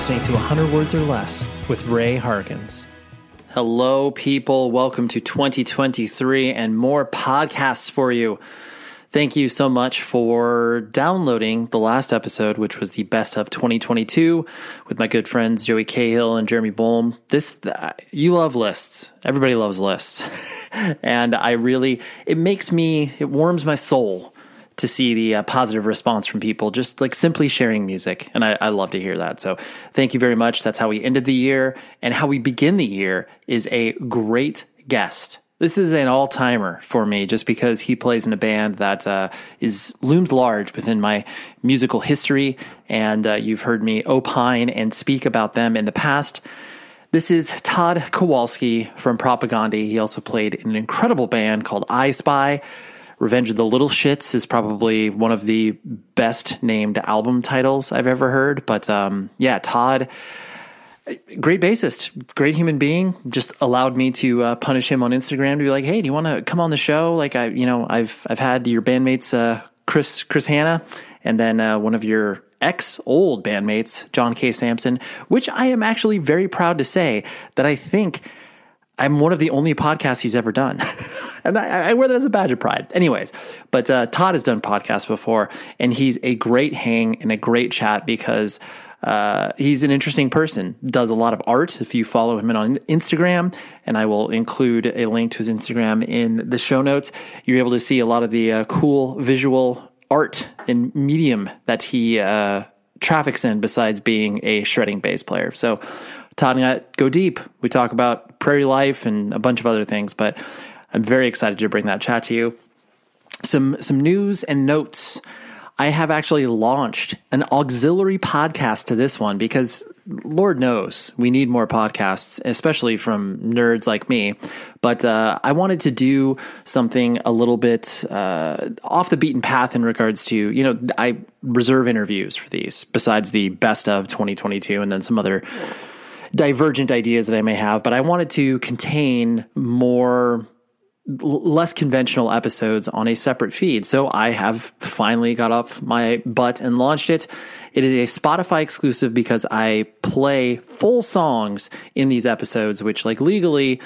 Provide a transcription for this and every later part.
listening to 100 Words or Less with Ray Harkins. Hello, people. Welcome to 2023 and more podcasts for you. Thank you so much for downloading the last episode, which was the best of 2022 with my good friends Joey Cahill and Jeremy Bolm. This, uh, you love lists. Everybody loves lists. and I really, it makes me, it warms my soul to see the uh, positive response from people, just like simply sharing music. And I, I, love to hear that. So thank you very much. That's how we ended the year. And how we begin the year is a great guest. This is an all timer for me just because he plays in a band that uh, is looms large within my musical history. And uh, you've heard me opine and speak about them in the past. This is Todd Kowalski from Propagandhi. He also played in an incredible band called I Spy. Revenge of the Little Shits is probably one of the best named album titles I've ever heard. But um, yeah, Todd, great bassist, great human being. Just allowed me to uh, punish him on Instagram to be like, "Hey, do you want to come on the show?" Like I, you know, I've I've had your bandmates uh, Chris Chris Hannah, and then uh, one of your ex old bandmates John K. Samson, which I am actually very proud to say that I think I'm one of the only podcasts he's ever done. and I, I, wear that as a badge of pride. Anyways, but uh, Todd has done podcasts before, and he's a great hang and a great chat because uh, he's an interesting person. Does a lot of art. If you follow him on Instagram, and I will include a link to his Instagram in the show notes, you're able to see a lot of the uh, cool visual art and medium that he uh, traffics in besides being a shredding bass player. So Todd and I go deep. We talk about prairie life and a bunch of other things, but I'm very excited to bring that chat to you. Some some news and notes. I have actually launched an auxiliary podcast to this one because Lord knows we need more podcasts, especially from nerds like me. But uh, I wanted to do something a little bit uh, off the beaten path in regards to, you know, I reserve interviews for these besides the best of 2022 and then some other divergent ideas that I may have, but I wanted to contain more less conventional episodes on a separate feed. So I have finally got up my butt and launched it. It is a Spotify exclusive because I play full songs in these episodes, which like legally,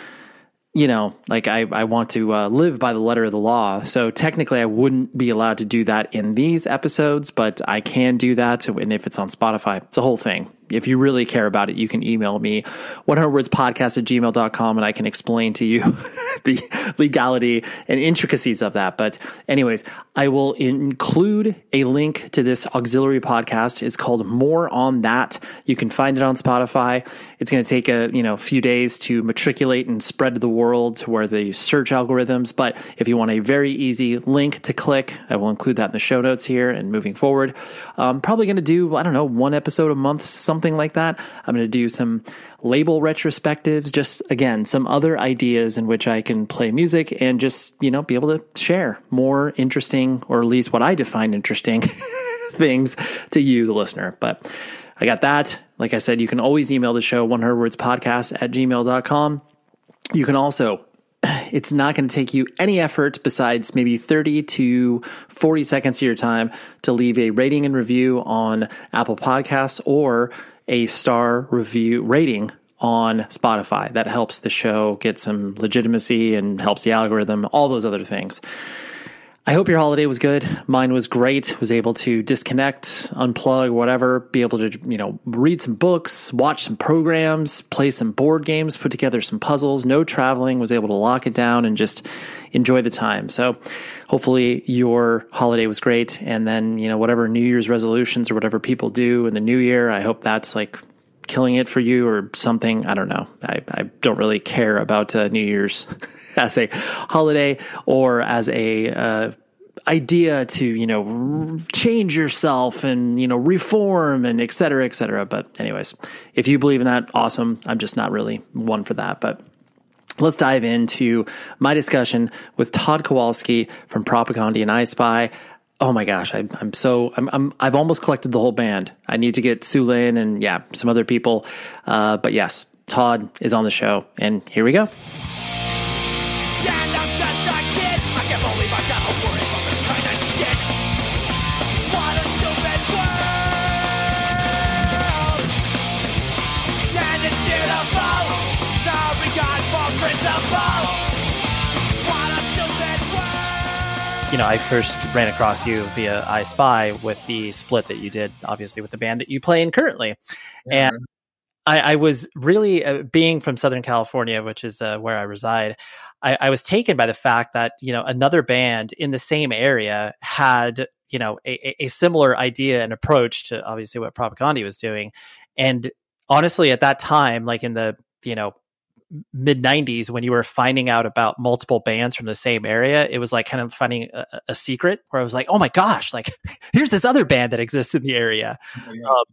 you know, like I, I want to uh, live by the letter of the law. So technically I wouldn't be allowed to do that in these episodes, but I can do that. And if it's on Spotify, it's a whole thing if you really care about it, you can email me 100 words podcast at gmail.com and I can explain to you the legality and intricacies of that. But, anyways, I will include a link to this auxiliary podcast. It's called More on That. You can find it on Spotify. It's going to take a you know few days to matriculate and spread to the world to where the search algorithms. But if you want a very easy link to click, I will include that in the show notes here and moving forward. I'm probably going to do I don't know one episode a month, something like that. I'm going to do some label retrospectives, just again, some other ideas in which I can play music and just, you know, be able to share more interesting, or at least what I define interesting things to you, the listener. But I got that. Like I said, you can always email the show, 100 words podcast at gmail.com. You can also it's not going to take you any effort besides maybe 30 to 40 seconds of your time to leave a rating and review on Apple Podcasts or a star review rating on Spotify. That helps the show get some legitimacy and helps the algorithm, all those other things. I hope your holiday was good. Mine was great. Was able to disconnect, unplug, whatever, be able to, you know, read some books, watch some programs, play some board games, put together some puzzles, no traveling, was able to lock it down and just enjoy the time. So hopefully your holiday was great. And then, you know, whatever New Year's resolutions or whatever people do in the new year, I hope that's like killing it for you or something. I don't know. I, I don't really care about uh, New Year's as a holiday or as a uh, idea to you know change yourself and you know reform and et cetera, et cetera. But anyways, if you believe in that, awesome. I'm just not really one for that, but. Let's dive into my discussion with Todd Kowalski from Propagandhi and I Spy oh my gosh, I, am so I'm, I'm I've almost collected the whole band. I need to get Sulynn and yeah, some other people. Uh, but yes, Todd is on the show, and here we go. You know, I first ran across you via I Spy with the split that you did, obviously with the band that you play in currently, yeah. and I, I, was really uh, being from Southern California, which is uh, where I reside. I, I, was taken by the fact that you know another band in the same area had you know a, a similar idea and approach to obviously what Propagandhi was doing, and honestly, at that time, like in the you know mid 90s when you were finding out about multiple bands from the same area it was like kind of finding a, a secret where i was like oh my gosh like here's this other band that exists in the area oh, yeah. um,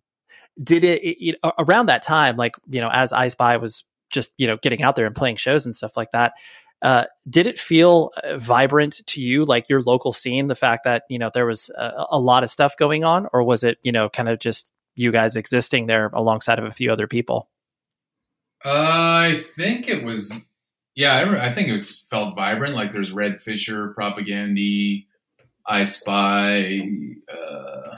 did it, it you know, around that time like you know as i spy was just you know getting out there and playing shows and stuff like that uh, did it feel uh, vibrant to you like your local scene the fact that you know there was a, a lot of stuff going on or was it you know kind of just you guys existing there alongside of a few other people I think it was, yeah, I, I, think it was felt vibrant. Like there's Red Fisher, Propagandhi, I Spy. Uh,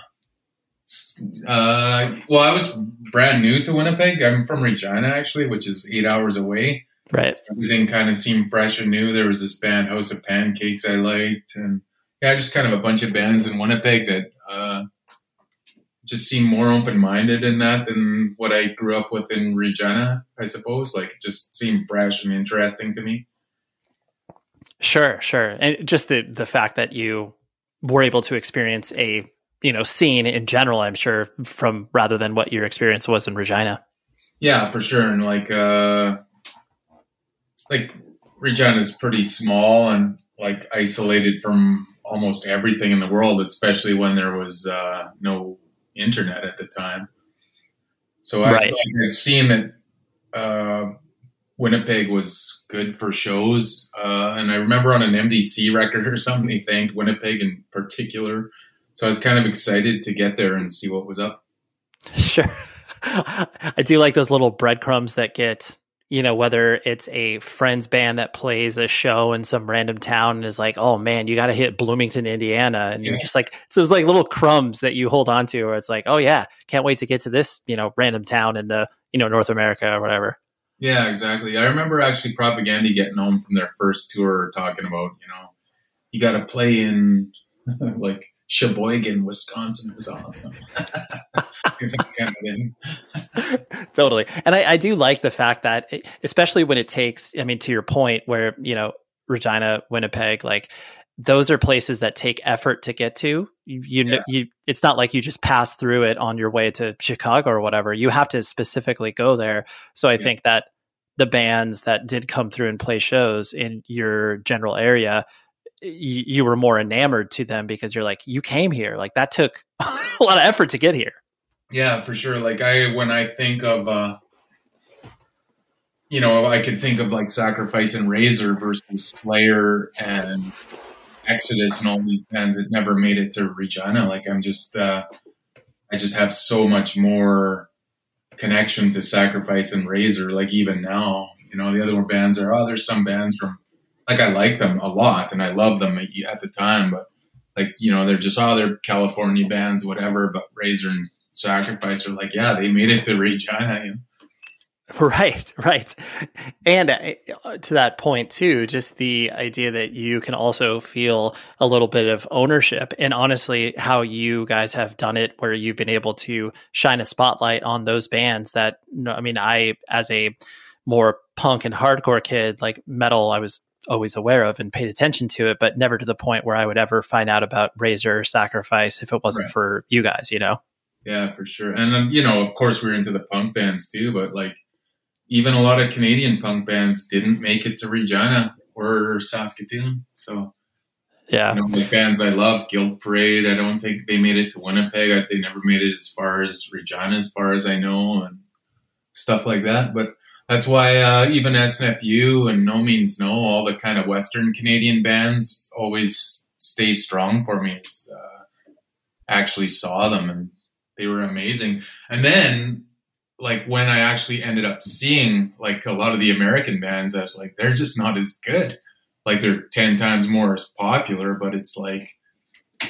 uh, well, I was brand new to Winnipeg. I'm from Regina, actually, which is eight hours away. Right. Everything kind of seemed fresh and new. There was this band, House of Pancakes, I liked, and yeah, just kind of a bunch of bands in Winnipeg that uh, just seem more open minded in that than what I grew up with in Regina, I suppose. Like it just seemed fresh and interesting to me. Sure, sure. And just the the fact that you were able to experience a, you know, scene in general, I'm sure, from rather than what your experience was in Regina. Yeah, for sure. And like uh like Regina is pretty small and like isolated from almost everything in the world, especially when there was uh no internet at the time. So I right. had seen that uh, Winnipeg was good for shows, uh, and I remember on an MDC record or something they thanked Winnipeg in particular. So I was kind of excited to get there and see what was up. Sure, I do like those little breadcrumbs that get you know, whether it's a friend's band that plays a show in some random town and is like, oh man, you got to hit Bloomington, Indiana. And yeah. you're just like, so it's like little crumbs that you hold on to, or it's like, oh yeah, can't wait to get to this, you know, random town in the, you know, North America or whatever. Yeah, exactly. I remember actually Propagandhi getting home from their first tour talking about, you know, you got to play in like Sheboygan, Wisconsin was awesome. totally. And I, I, do like the fact that, it, especially when it takes, I mean, to your point, where, you know, Regina, Winnipeg, like those are places that take effort to get to. You, you, yeah. you, it's not like you just pass through it on your way to Chicago or whatever. You have to specifically go there. So I yeah. think that the bands that did come through and play shows in your general area, you, were more enamored to them because you're like, you came here. Like that took a lot of effort to get here. Yeah, for sure. Like I, when I think of, uh, you know, I could think of like Sacrifice and Razor versus Slayer and Exodus and all these bands that never made it to Regina. Like I'm just, uh, I just have so much more connection to Sacrifice and Razor. Like even now, you know, the other bands are, oh, there's some bands from, like I like them a lot and I love them at the time, but like, you know, they're just, oh, California bands, whatever. But Razor and Sacrifice are like, yeah, they made it to Regina. You know? Right, right. And uh, to that point, too, just the idea that you can also feel a little bit of ownership. And honestly, how you guys have done it, where you've been able to shine a spotlight on those bands that, I mean, I, as a more punk and hardcore kid, like metal, I was always aware of and paid attention to it, but never to the point where I would ever find out about Razor Sacrifice if it wasn't right. for you guys, you know? Yeah, for sure. And, um, you know, of course, we're into the punk bands too, but like, even a lot of Canadian punk bands didn't make it to Regina or Saskatoon. So, yeah, you know, the bands I loved, Guilt Parade. I don't think they made it to Winnipeg. They never made it as far as Regina, as far as I know, and stuff like that. But that's why uh, even SNFU and No Means No, all the kind of Western Canadian bands always stay strong for me. Uh, actually saw them and they were amazing. And then like when I actually ended up seeing like a lot of the American bands, I was like, they're just not as good. Like they're ten times more as popular, but it's like,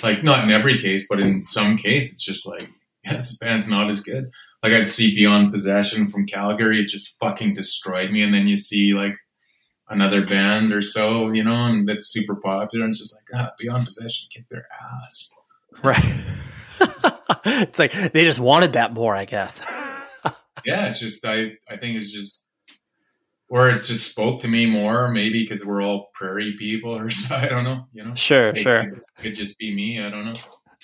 like not in every case, but in some case, it's just like, yeah, this band's not as good. Like I'd see Beyond Possession from Calgary, it just fucking destroyed me, and then you see like another band or so, you know, and that's super popular, and it's just like, ah, Beyond Possession kicked their ass. Right. it's like they just wanted that more, I guess yeah, it's just I I think it's just or it just spoke to me more, maybe because we're all prairie people or so. I don't know. You know, sure, it, sure. It could just be me. I don't know.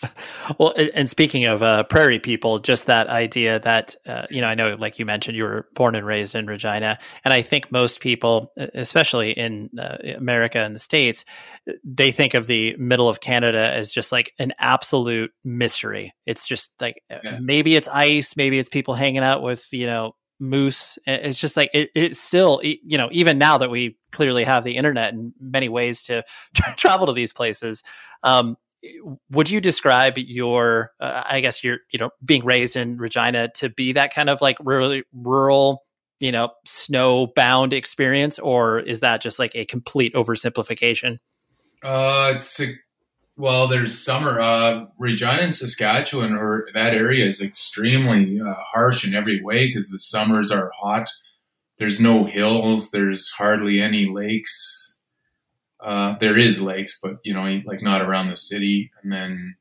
Well, and speaking of uh, prairie people, just that idea that, uh, you know, I know, like you mentioned, you were born and raised in Regina. And I think most people, especially in uh, America and the States, they think of the middle of Canada as just like an absolute mystery. It's just like yeah. maybe it's ice, maybe it's people hanging out with, you know, moose. It's just like it, it's still, you know, even now that we clearly have the internet and many ways to tra- travel to these places. Um, would you describe your uh, i guess you're you know being raised in regina to be that kind of like really rural you know snow bound experience or is that just like a complete oversimplification? Uh it's a, well there's summer uh regina and saskatchewan or that area is extremely uh, harsh in every way because the summers are hot. There's no hills there's hardly any lakes uh, there is lakes, but you know, like not around the city. And then,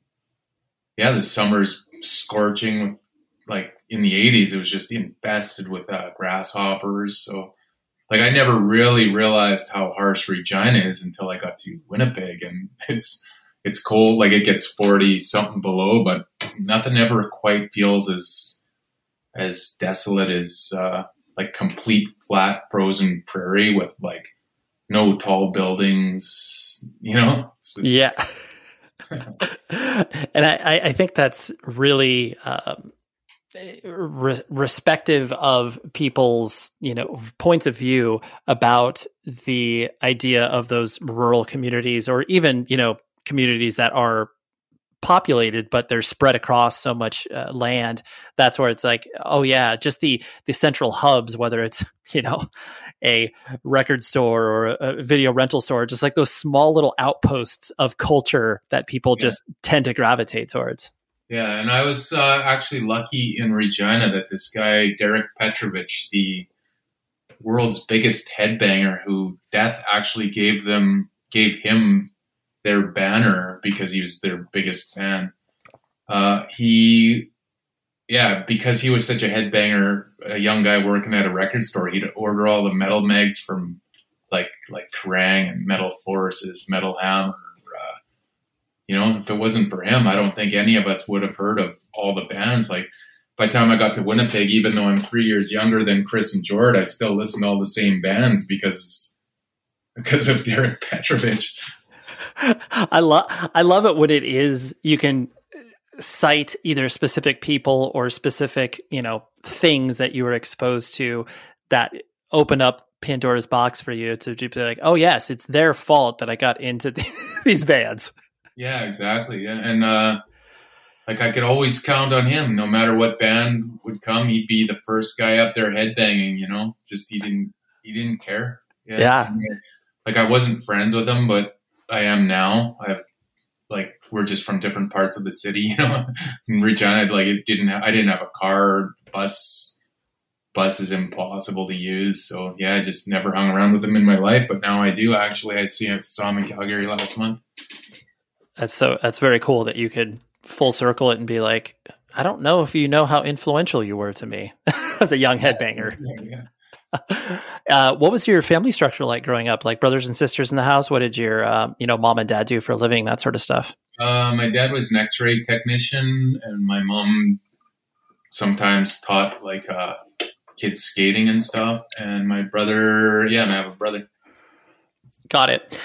yeah, the summer's scorching. With, Like in the '80s, it was just infested with uh, grasshoppers. So, like, I never really realized how harsh Regina is until I got to Winnipeg, and it's it's cold. Like it gets forty something below, but nothing ever quite feels as as desolate as uh, like complete flat frozen prairie with like no tall buildings, you know? Just... Yeah. and I, I think that's really um, re- respective of people's, you know, points of view about the idea of those rural communities or even, you know, communities that are populated but they're spread across so much uh, land that's where it's like oh yeah just the the central hubs whether it's you know a record store or a video rental store just like those small little outposts of culture that people yeah. just tend to gravitate towards yeah and i was uh, actually lucky in regina that this guy derek petrovich the world's biggest headbanger who death actually gave them gave him their banner because he was their biggest fan. Uh, he, yeah, because he was such a headbanger, a young guy working at a record store, he'd order all the metal mags from like like Kerrang and Metal Forces, Metal Hammer. Uh, you know, if it wasn't for him, I don't think any of us would have heard of all the bands. Like by the time I got to Winnipeg, even though I'm three years younger than Chris and Jord, I still listen to all the same bands because because of Derek Petrovich. I love I love it when it is you can cite either specific people or specific you know things that you were exposed to that open up Pandora's box for you to be like, oh yes, it's their fault that I got into these bands. Yeah, exactly. Yeah, and uh, like I could always count on him. No matter what band would come, he'd be the first guy up there headbanging. You know, just he didn't he didn't care. Yeah. yeah. Like I wasn't friends with him, but I am now. I've like we're just from different parts of the city. You know, in Regina, like it didn't. I didn't have a car, bus bus is impossible to use. So yeah, I just never hung around with them in my life, but now I do. Actually, I see I saw him in Calgary last month. That's so that's very cool that you could full circle it and be like, I don't know if you know how influential you were to me as a young headbanger. Yeah, uh, what was your family structure like growing up? Like brothers and sisters in the house? What did your uh, you know mom and dad do for a living? That sort of stuff. Uh, my dad was an X-ray technician, and my mom sometimes taught like uh, kids skating and stuff. And my brother, yeah, and I have a brother. Got it.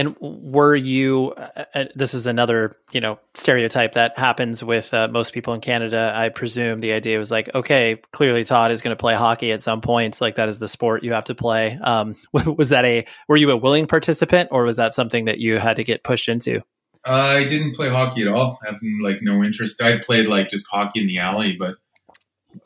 And were you? Uh, uh, this is another, you know, stereotype that happens with uh, most people in Canada. I presume the idea was like, okay, clearly Todd is going to play hockey at some point. Like that is the sport you have to play. Um, was that a? Were you a willing participant, or was that something that you had to get pushed into? I didn't play hockey at all. I have like no interest. I played like just hockey in the alley, but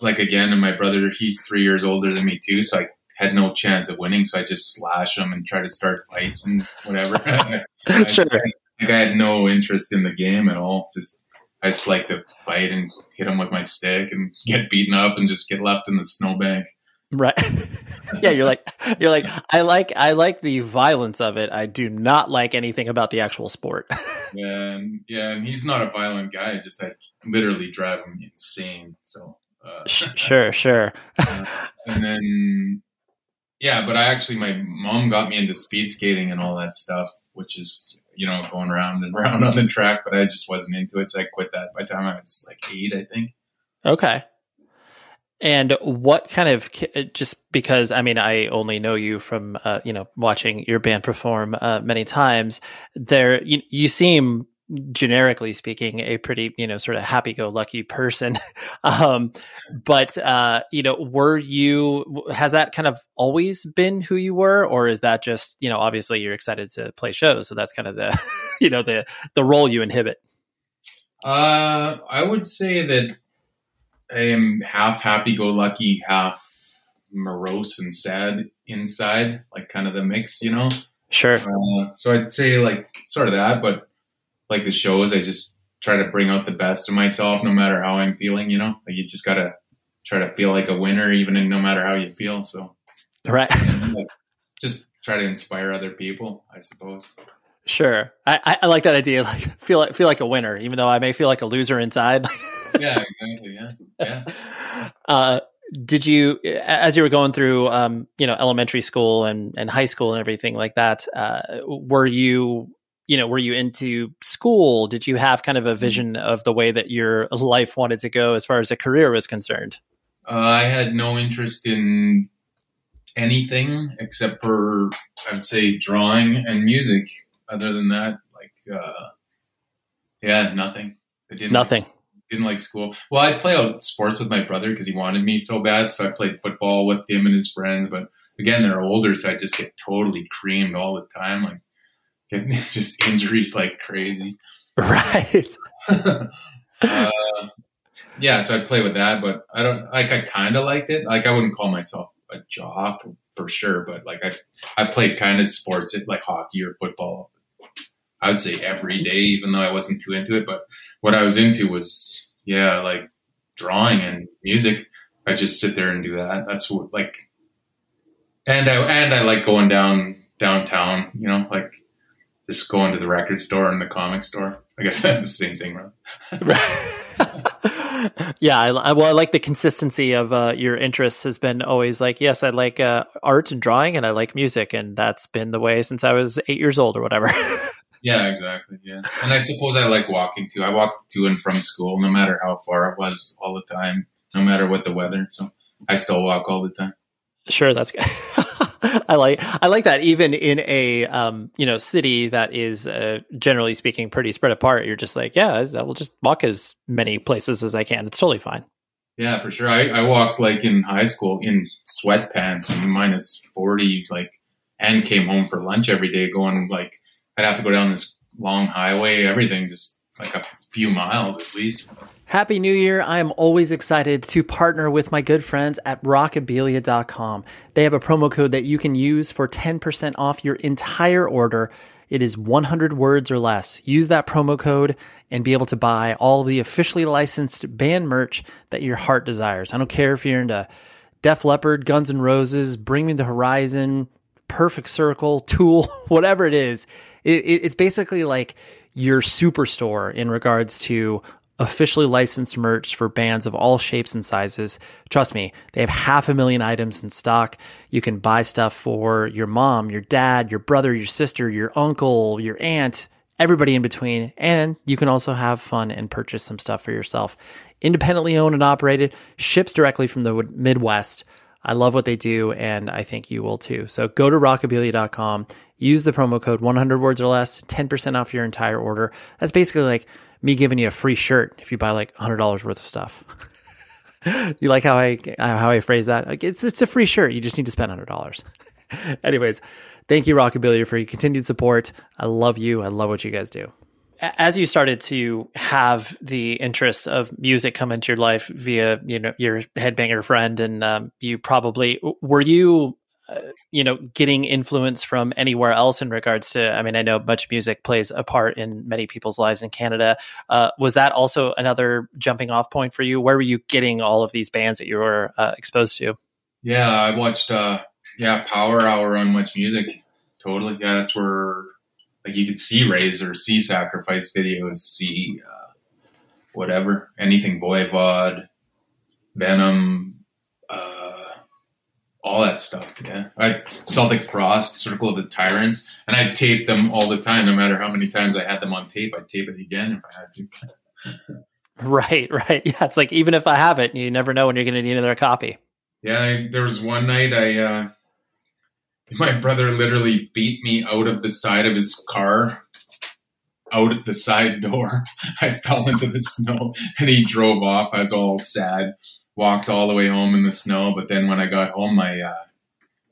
like again, and my brother, he's three years older than me too, so I had no chance of winning. So I just slash them and try to start fights and whatever. sure. I, like I had no interest in the game at all. Just I just like to fight and hit them with my stick and get beaten up and just get left in the snowbank. Right. yeah, you're like you're like I like I like the violence of it. I do not like anything about the actual sport. yeah, and, yeah, and he's not a violent guy. Just like literally drive him insane. So uh, sure, sure. uh, and then, yeah, but I actually, my mom got me into speed skating and all that stuff, which is, you know, going around and around on the track, but I just wasn't into it. So I quit that by the time I was like eight, I think. Okay. And what kind of just because I mean I only know you from uh, you know watching your band perform uh, many times. There you, you seem generically speaking, a pretty, you know, sort of happy go lucky person. um, but, uh, you know, were you, has that kind of always been who you were? Or is that just, you know, obviously you're excited to play shows. So that's kind of the, you know, the, the role you inhibit. Uh, I would say that I am half happy go lucky, half morose and sad inside, like kind of the mix, you know? Sure. Uh, so I'd say like sort of that, but like the shows, I just try to bring out the best of myself, no matter how I'm feeling. You know, like you just gotta try to feel like a winner, even in no matter how you feel. So, right, just try to inspire other people, I suppose. Sure, I, I like that idea. Like feel like feel like a winner, even though I may feel like a loser inside. yeah, exactly. Yeah, yeah. Uh, did you, as you were going through, um, you know, elementary school and and high school and everything like that, uh, were you you know, were you into school? Did you have kind of a mm-hmm. vision of the way that your life wanted to go as far as a career was concerned? Uh, I had no interest in anything except for, I would say, drawing and music. Other than that, like, uh, yeah, nothing. I didn't nothing. Like, didn't like school. Well, I'd play out sports with my brother because he wanted me so bad. So I played football with him and his friends. But again, they're older, so I just get totally creamed all the time. Like getting just injuries like crazy. Right. uh, yeah, so I'd play with that, but I don't like. I kind of liked it. Like I wouldn't call myself a jock for sure, but like I, I played kind of sports like hockey or football. I would say every day, even though I wasn't too into it. But what I was into was yeah, like drawing and music. I just sit there and do that. That's what like, and I and I like going down downtown. You know, like just going to the record store and the comic store. I guess that's the same thing, right? yeah, I, I, well, I like the consistency of uh, your interests has been always like, yes, I like uh, art and drawing, and I like music, and that's been the way since I was eight years old or whatever. yeah, exactly. Yeah, and I suppose I like walking too. I walk to and from school, no matter how far it was, all the time, no matter what the weather. So I still walk all the time. Sure, that's good. I like I like that. Even in a um, you know city that is uh, generally speaking pretty spread apart, you're just like, yeah, I will just walk as many places as I can. It's totally fine. Yeah, for sure. I, I walked like in high school in sweatpants and minus forty, like, and came home for lunch every day. Going like, I'd have to go down this long highway. Everything just like a few miles at least. Happy New Year. I am always excited to partner with my good friends at rockabilia.com. They have a promo code that you can use for 10% off your entire order. It is 100 words or less. Use that promo code and be able to buy all of the officially licensed band merch that your heart desires. I don't care if you're into Def Leppard, Guns N' Roses, Bring Me the Horizon, Perfect Circle, Tool, whatever it is. It, it, it's basically like your superstore in regards to officially licensed merch for bands of all shapes and sizes. Trust me, they have half a million items in stock. You can buy stuff for your mom, your dad, your brother, your sister, your uncle, your aunt, everybody in between. And you can also have fun and purchase some stuff for yourself. Independently owned and operated, ships directly from the Midwest. I love what they do, and I think you will too. So go to rockabilia.com, use the promo code 100 words or less, 10% off your entire order. That's basically like me giving you a free shirt if you buy like hundred dollars worth of stuff. you like how I how I phrase that? Like it's it's a free shirt. You just need to spend hundred dollars. Anyways, thank you Rockabilia for your continued support. I love you. I love what you guys do. As you started to have the interest of music come into your life via you know your headbanger friend, and um, you probably were you uh, you know, getting influence from anywhere else in regards to, I mean, I know much music plays a part in many people's lives in Canada. Uh, was that also another jumping off point for you? Where were you getting all of these bands that you were uh, exposed to? Yeah, I watched, uh, yeah, Power Hour on Much Music. Totally. Yeah, that's where, like, you could see Razor, see Sacrifice videos, see uh, whatever, anything Voivod, Venom, all that stuff. Yeah, I Celtic Frost, Circle of the Tyrants, and I tape them all the time. No matter how many times I had them on tape, I'd tape it again if I had to. right, right. Yeah, it's like even if I have it, you never know when you're going to need another copy. Yeah, I, there was one night I, uh, my brother literally beat me out of the side of his car, out at the side door. I fell into the snow, and he drove off. I was all sad walked all the way home in the snow. But then when I got home, my uh,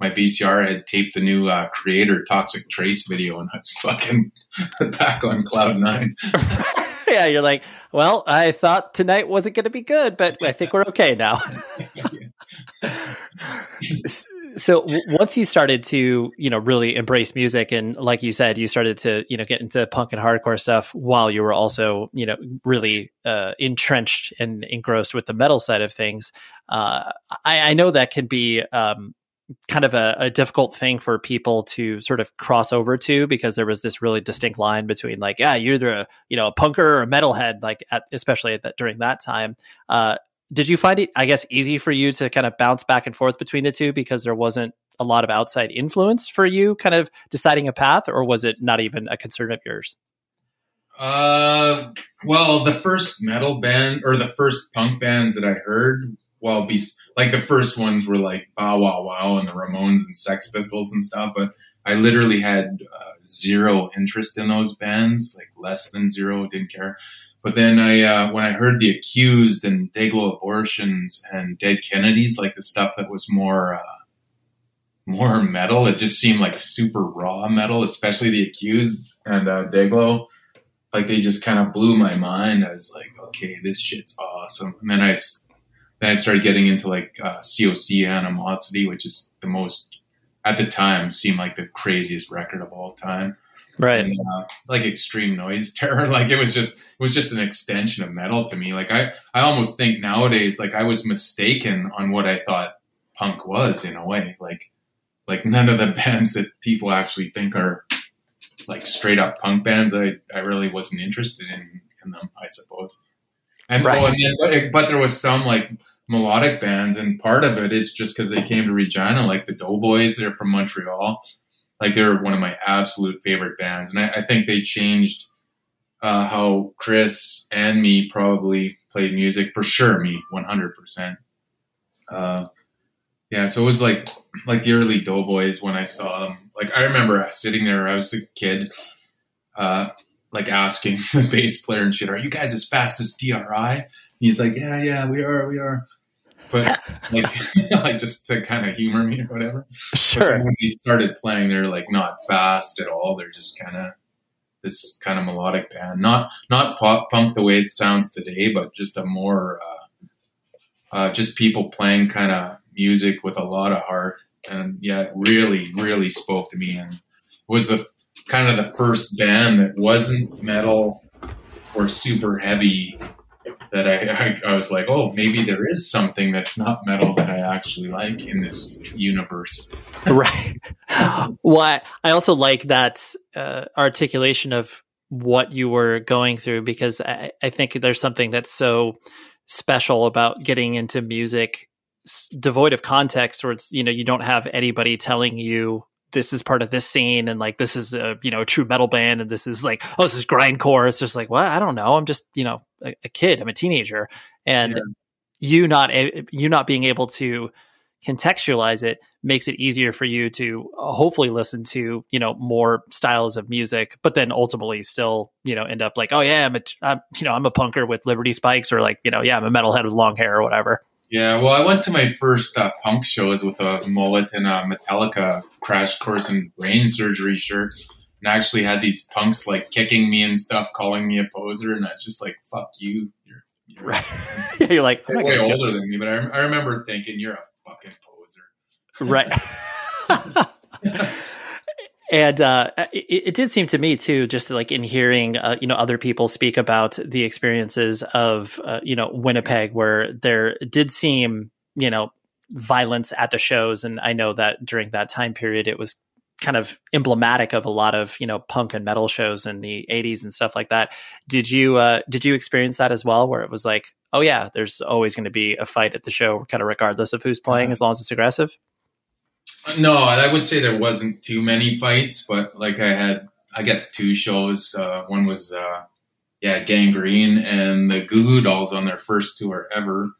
my VCR had taped the new uh, Kreator Toxic Trace video, and that's fucking back on cloud nine. yeah, you're like, well, I thought tonight wasn't going to be good, but I think we're okay now. so once you started to you know really embrace music and like you said you started to you know get into punk and hardcore stuff while you were also you know really uh, entrenched and engrossed with the metal side of things uh, I, I, know that can be um, kind of a, a, difficult thing for people to sort of cross over to because there was this really distinct line between like yeah you're either a you know a punker or a metalhead like at, especially at that, during that time. Uh, did you find it i guess easy for you to kind of bounce back and forth between the two because there wasn't a lot of outside influence for you kind of deciding a path or was it not even a concern of yours? Uh well the first metal band or the first punk bands that i heard well be like the first ones were like bow wow wow and the ramones and sex pistols and stuff but i literally had uh, zero interest in those bands like less than zero didn't care but then I, uh, when I heard the accused and Dayglo abortions and dead Kennedys, like the stuff that was more, uh, more metal, it just seemed like super raw metal, especially the accused and uh, Dayglo. Like they just kind of blew my mind. I was like, okay, this shit's awesome. And then I, then I started getting into like uh, COC Animosity, which is the most at the time seemed like the craziest record of all time right and, uh, like extreme noise terror like it was just it was just an extension of metal to me like i i almost think nowadays like i was mistaken on what i thought punk was in a way like like none of the bands that people actually think are like straight up punk bands, I, I really wasn't interested in, in them, I suppose. And, Right. oh, and then, but, but there was some like melodic bands, and part of it is just because they came to Regina, like the Doughboys, they're from Montreal. Like they're one of my absolute favorite bands, and I, I think they changed uh, how Chris and me probably played music for sure. Me, one hundred percent. Uh, Yeah, so it was like like the early Doughboys when I saw them. Like I remember sitting there, I was a kid, uh, like asking the bass player and shit, "Are you guys as fast as DRI?" he's like, "Yeah, yeah, we are, we are." But like, like just to kind of humor me or whatever. Sure. when they started playing, they're like not fast at all. They're just kind of this kind of melodic band, not not pop punk the way it sounds today, but just a more uh, uh, just people playing kind of music with a lot of heart, and yeah, it really really spoke to me, and was the kind of the first band that wasn't metal or super heavy. That I, I, I was like, oh, maybe there is something that's not metal that I actually like in this universe. right. Well, I- I also like that uh, articulation of what you were going through because I, I think there's something that's so special about getting into music devoid of context, where it's you know you don't have anybody telling you this is part of this scene and like this is a you know a true metal band and this is like oh this is grindcore. It's just like well I don't know. I'm just you know a, a kid. I'm a teenager. And Yeah. you not you not being able to contextualize it makes it easier for you to uh, hopefully listen to you know more styles of music but then ultimately still you know end up like oh yeah i'm a I'm, you know i'm a punker with liberty spikes or like you know yeah i'm a metalhead with long hair or whatever Yeah, well, I went to my first uh, punk shows with a mullet and a Metallica crash course in brain surgery shirt, and I actually had these punks like kicking me and stuff, calling me a poser, and I was just like, "Fuck you." You're, you're right you're like I'm way go- older than me, but I, I remember thinking, "You're a fucking poser." right and uh, it, it did seem to me too just like in hearing uh, you know other people speak about the experiences of uh, you know winnipeg where there did seem you know violence at the shows. And i know that during that time period it was kind of emblematic of a lot of you know punk and metal shows in the 80s and stuff like that. Did you uh did you experience that as well where it was like oh yeah there's always going to be a fight at the show kind of regardless of who's playing as long as it's aggressive No, I would say there wasn't too many fights, but like I had, I guess two shows. Uh, one was, uh, yeah, Gangrene and the Goo Goo Dolls on their first tour ever.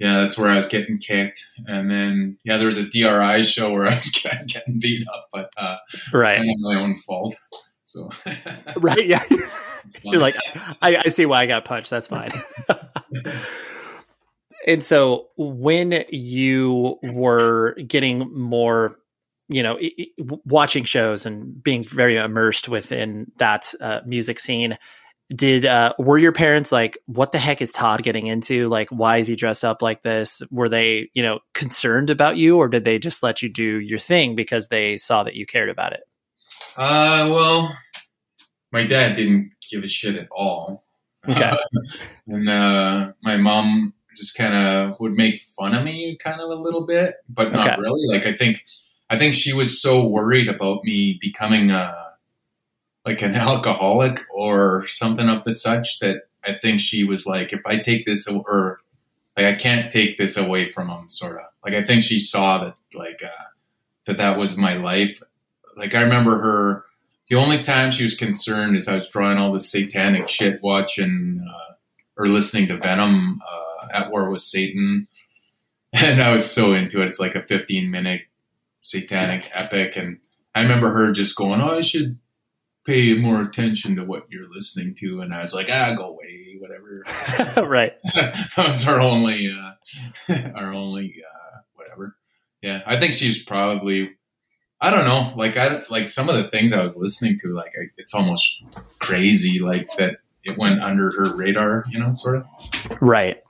Yeah, that's where I was getting kicked, and then yeah, there was a DRI show where I was getting beat up, but uh, right kind of my own fault. So right yeah You're like, I, I see why I got punched. That's fine. and so when you were getting more, you know, watching shows and being very immersed within that uh, music scene, did uh, were your parents like, what the heck is Todd getting into? Like, why is he dressed up like this? Were they, you know, concerned about you, or did they just let you do your thing because they saw that you cared about it? Uh, well, my dad didn't give a shit at all. Okay. and uh, my mom just kind of would make fun of me, kind of a little bit, but not Okay. really. Like I think, I think she was so worried about me becoming a like an alcoholic or something of the such that I think she was like, if I take this or like I can't take this away from him, sort of. Like I think she saw that like uh, that that was my life. Like I remember her. The only time she was concerned is I was drawing all this satanic shit, watching uh, or listening to Venom uh, at War with Satan, and I was so into it. It's like a 15 minute satanic epic, and I remember her just going, "Oh, I should pay more attention to what you're listening to," and I was like, "Ah, go away, whatever." right. that was our only, uh, our only, uh, whatever. Yeah, I think she's probably. I don't know. Like I like some of the things I was listening to. Like I, it's almost crazy. Like that it went under her radar. You know, sort of. Right.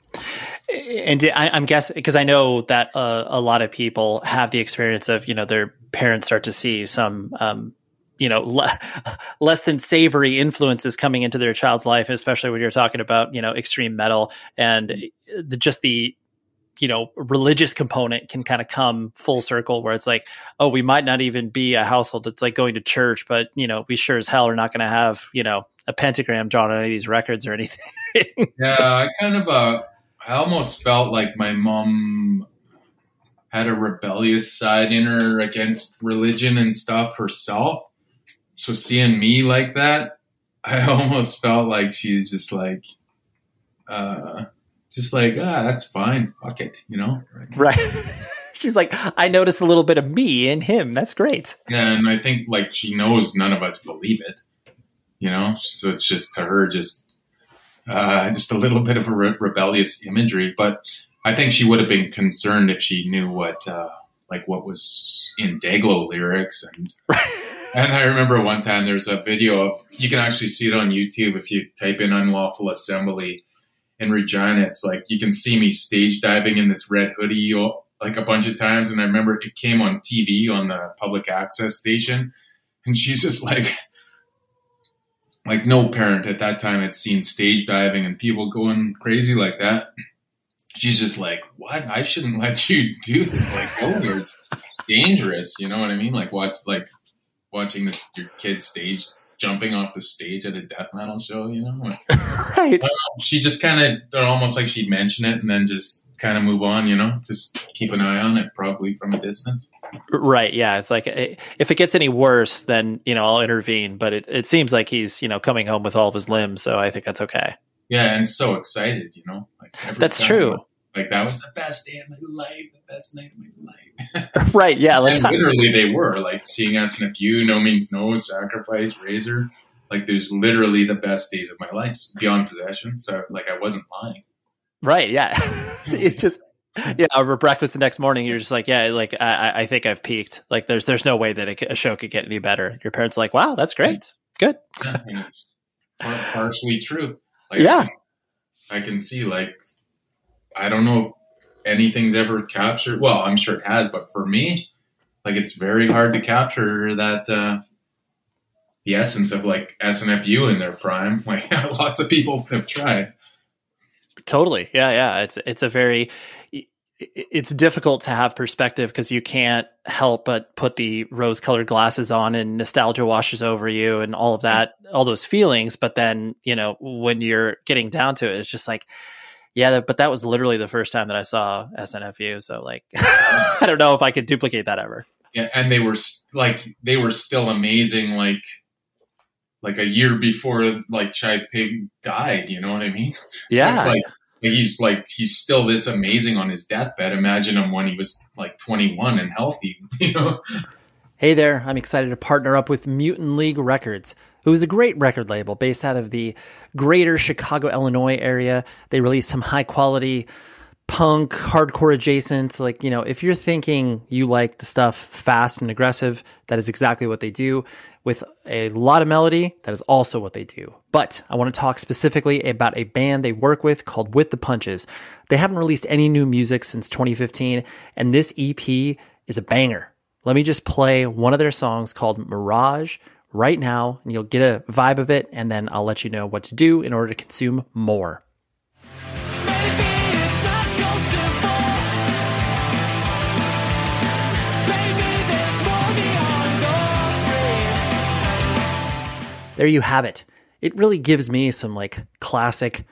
And I, I'm guessing because I know that uh, a lot of people have the experience of you know their parents start to see some um, you know le- less than savory influences coming into their child's life, especially when you're talking about you know extreme metal. And the, just the you know religious component can kind of come full circle where it's like oh we might not even be a household that's like going to church but you know we sure as hell are not going to have you know a pentagram drawn on any of these records or anything. Yeah i kind of uh i almost felt like my mom had a rebellious side in her against religion and stuff herself. So seeing me like that i almost felt like she was just like uh just like ah that's fine. Fuck it you know? Right. She's like i noticed a little bit of me in him. That's great. Yeah and i think like she knows none of us believe it you know? So it's just to her just uh just a little bit of a re- rebellious imagery but i think she would have been concerned if she knew what uh like what was in Dayglo lyrics and and I remember one time there's a video of you can actually see it on YouTube if you type in unlawful assembly in Regina, it's like you can see me stage diving in this red hoodie like a bunch of times. And I remember it came on TV on the public access station, and she's just like, like no parent at that time had seen stage diving and people going crazy like that. She's just like, what? I shouldn't let you do this. Like, oh, it's dangerous. You know what I mean? Like watch, like watching this your kid stage jumping off the stage at a death metal show, you know? right. she just kind of almost like she'd mention it and then just kind of move on, you know? Just keep an eye on it, probably from a distance. Right. Yeah. It's like eh, if it gets any worse, then, you know, I'll intervene. But it, it seems like he's, you know, coming home with all of his limbs. So I think that's okay. Yeah. And so excited, you know? Like that's true. Like that was the best day of my life, the best night of my life. right? Yeah. and literally, they were like seeing SNFU. No Means No, Sacrifice, Razor. Like, there's literally the best days of my life beyond possession. So, like, I wasn't lying. Right? Yeah. it's just yeah. Over breakfast the next morning, you're just like, yeah, like I, I think I've peaked. Like, there's there's no way that a, show could get any better. Your parents are like, wow, that's great, good. Yeah, partially true. Like, yeah. I can see like I don't know if anything's ever captured. Well, I'm sure it has, but for me, like it's very hard to capture that uh, the essence of like SNFU in their prime. Like lots of people have tried. Totally, yeah, yeah. It's it's a very it's difficult to have perspective because you can't help but put the rose colored glasses on and nostalgia washes over you and all of that, all those feelings. But then, you know, when you're getting down to it, it's just like, yeah, but that was literally the first time that I saw SNFU. So like, I don't know if I could duplicate that ever. Yeah, and they were like they were still amazing. Like like a year before like Chi Pig died. You know what I mean? Yeah. So like he's like he's still this amazing on his deathbed. Imagine him when he was like 21 and healthy. You know. Hey there, I'm excited to partner up with Mutant League Records who is a great record label based out of the greater Chicago, Illinois area. They release some high quality punk, hardcore adjacent. Like, you know, if you're thinking you like the stuff fast and aggressive, that is exactly what they do. With a lot of melody, that is also what they do. But I want to talk specifically about a band they work with called With the Punches. They haven't released any new music since 2015, and this EP is a banger. Let me just play one of their songs called Mirage right now, and you'll get a vibe of it, and then I'll let you know what to do in order to consume more. there you have it. It really gives me some like classic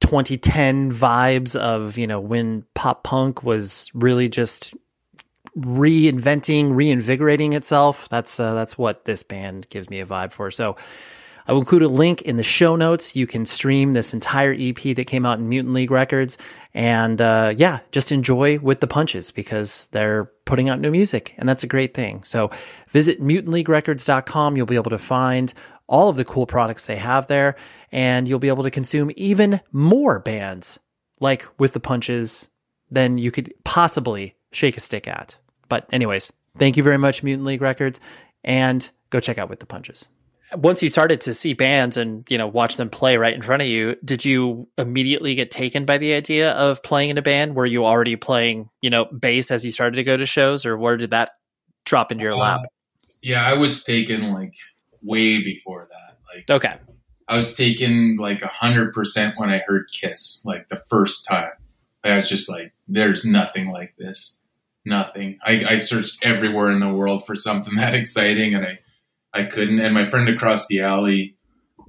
2010 vibes of, you know, when pop punk was really just reinventing, reinvigorating itself. That's uh, that's what this band gives me a vibe for. So I will include a link in the show notes. You can stream this entire EP that came out in Mutant League Records, and uh, yeah, just enjoy with the punches because they're putting out new music, and that's a great thing. So visit mutantleaguerecords.com. You'll be able to find all of the cool products they have there, and you'll be able to consume even more bands like with the punches than you could possibly shake a stick at. But, anyways, thank you very much, Mutant League Records, and go check out With the Punches. Once you started to see bands and you know watch them play right in front of you, did you immediately get taken by the idea of playing in a band? Were you already playing you know bass as you started to go to shows, or where did that drop into your lap? Uh, yeah, I was taken like way before that. Like okay, I was taken like a hundred percent when I heard Kiss, like the first time. I was just like, there's nothing like this. Nothing. I, I searched everywhere in the world for something that exciting and I, I couldn't. And my friend across the alley,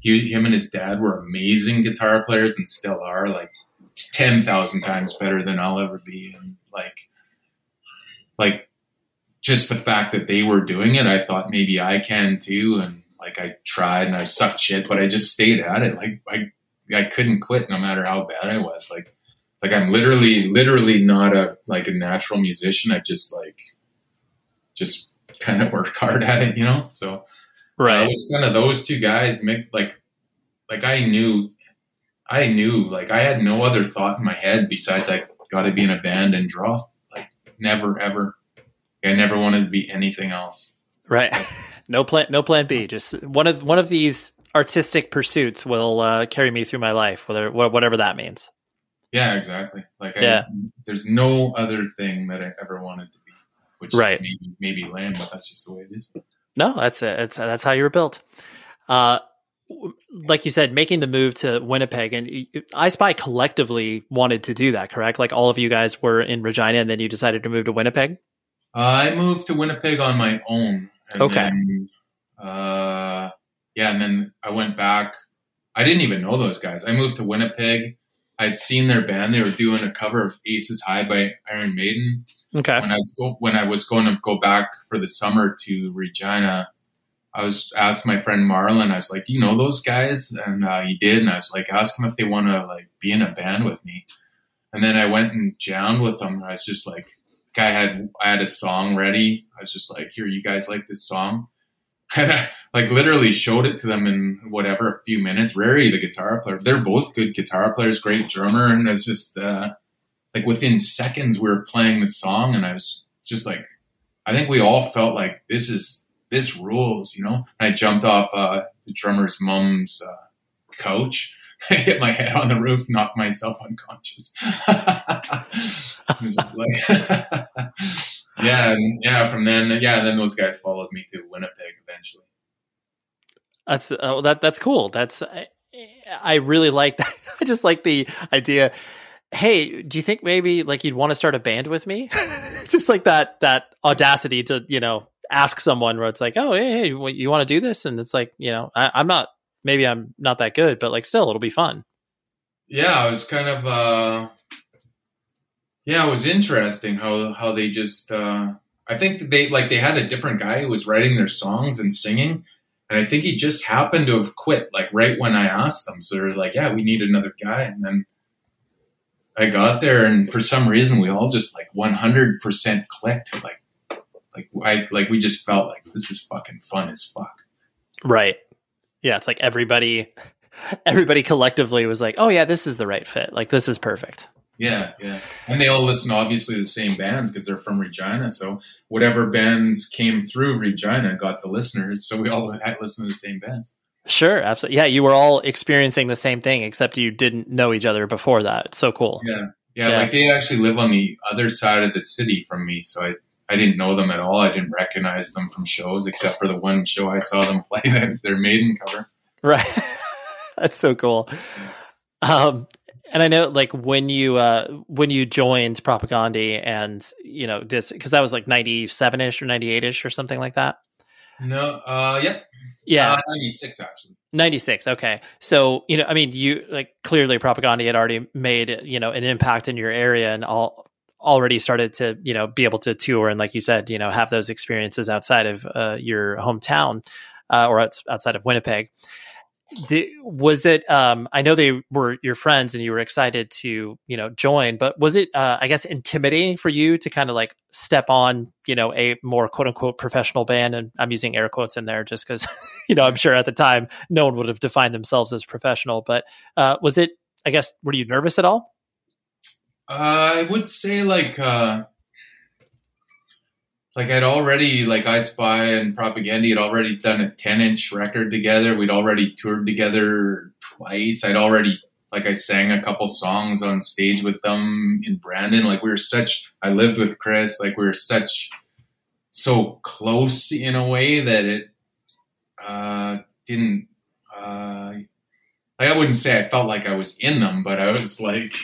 he, him and his dad were amazing guitar players and still are like 10,000 times better than I'll ever be. And like, like just the fact that they were doing it, I thought maybe I can too. And like I tried and I sucked shit, but I just stayed at it. Like I, I couldn't quit no matter how bad I was. Like, like I'm literally, literally not a like a natural musician. I just like, just kind of worked hard at it, you know. So, right, it was kind of those two guys make like, like I knew, I knew, like I had no other thought in my head besides I got to be in a band and draw. Like never, ever. I never wanted to be anything else. Right. no plan. No plan B. Just one of one of these artistic pursuits will uh, carry me through my life, whether whatever that means. Yeah, exactly. Like, yeah. I, there's no other thing that I ever wanted to be, which right. maybe maybe lame, but that's just the way it is. No, that's it. That's that's how you were built. Uh, like you said, making the move to Winnipeg and I Spy collectively wanted to do that, correct? Like all of you guys were in Regina, and then you decided to move to Winnipeg. Uh, I moved to Winnipeg on my own. okay. Then, uh, yeah, and then I went back. I didn't even know those guys. I moved to Winnipeg. I'd seen their band. They were doing a cover of Aces High by Iron Maiden. Okay. When I was when I was going to go back for the summer to Regina, I was asked my friend Marlon. I was like, "Do you know those guys?" And uh, he did. And I was like, "Ask them if they want to like be in a band with me." And then I went and jammed with them. I was just like, guy had I had a song ready. I was just like, "Here, you guys like this song?" And I like literally showed it to them in whatever a few minutes. Rary, the guitar player, they're both good guitar players, great drummer, and it's just uh, like within seconds we were playing the song, and I was just like, I think we all felt like this is this rules, you know. And I jumped off uh, the drummer's mom's uh, couch. I hit my head on the roof, knocked myself unconscious. like, yeah, and yeah. From then, yeah, then those guys followed me to Winnipeg eventually. That's uh, that. That's cool. That's I, I really like that. I just like the idea. Hey, do you think maybe like you'd want to start a band with me? just like that that audacity to you know ask someone where it's like, oh, hey, hey you want to do this? And it's like, you know, I, I'm not. Maybe I'm not that good, but like still, it'll be fun. Yeah, I was kind of. uh yeah, it was interesting how how they just. Uh, I think they like they had a different guy who was writing their songs and singing, and I think he just happened to have quit like right when I asked them. So they're like, "Yeah, we need another guy," and then I got there, and for some reason, we all just like 100 percent clicked. Like, like I like we just felt like this is fucking fun as fuck. Right. Yeah, it's like everybody everybody collectively was like, "Oh yeah, this is the right fit. Like this is perfect." Yeah, yeah. And they all listen obviously the same bands because they're from Regina. So whatever bands came through Regina got the listeners. So we all had listen to the same bands. Sure, absolutely. Yeah, you were all experiencing the same thing, except you didn't know each other before that. It's so cool. Yeah. yeah. yeah. Like they actually live on the other side of the city from me. So I, I didn't know them at all. I didn't recognize them from shows except for the one show I saw them play that their maiden cover. Right. That's so cool. Um, and I know, like when you uh, when you joined Propagandhi, and you know this because that was like ninety seven ish or ninety eight ish or something like that. No, uh, yeah, yeah, uh, ninety six actually. 96 okay so you know i mean you like clearly Propagandhi had already made you know an impact in your area and all already started to you know be able to tour and like you said you know have those experiences outside of uh, your hometown uh, or outside of winnipeg the, was it um, i know they were your friends and you were excited to you know join but was it uh, i guess intimidating for you to kind of like step on you know a more quote unquote professional band? And i'm using air quotes in there just because you know i'm sure at the time no one would have defined themselves as professional but uh, was it i guess were you nervous at all? Uh, i would say like uh like I'd already like I Spy and Propagandhi had already done a ten inch record together. We'd already toured together twice. I'd already like I sang a couple songs on stage with them in Brandon. Like we were such I lived with Chris, like we were such so close in a way that it uh didn't uh like I wouldn't say I felt like I was in them, but I was like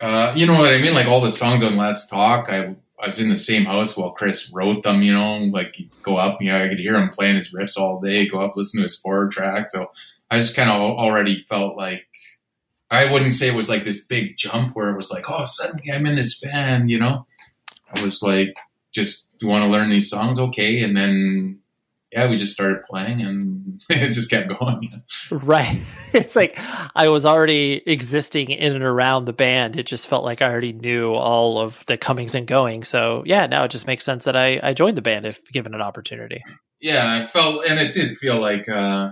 Uh, you know what I mean? Like all the songs on Less Talk, I I was in the same house while Chris wrote them. You know, like go up, you know, I could hear him playing his riffs all day. Go up, listen to his forward track. So I just kind of already felt like I wouldn't say it was like this big jump where it was like, oh, suddenly I'm in this band. You know, I was like, just do you want to learn these songs? Okay, and then yeah, we just started playing and it just kept going. Right. It's like I was already existing in and around the band. It just felt like I already knew all of the comings and goings. So yeah, now it just makes sense that I, I joined the band if given an opportunity. Yeah, I felt, and it did feel like uh,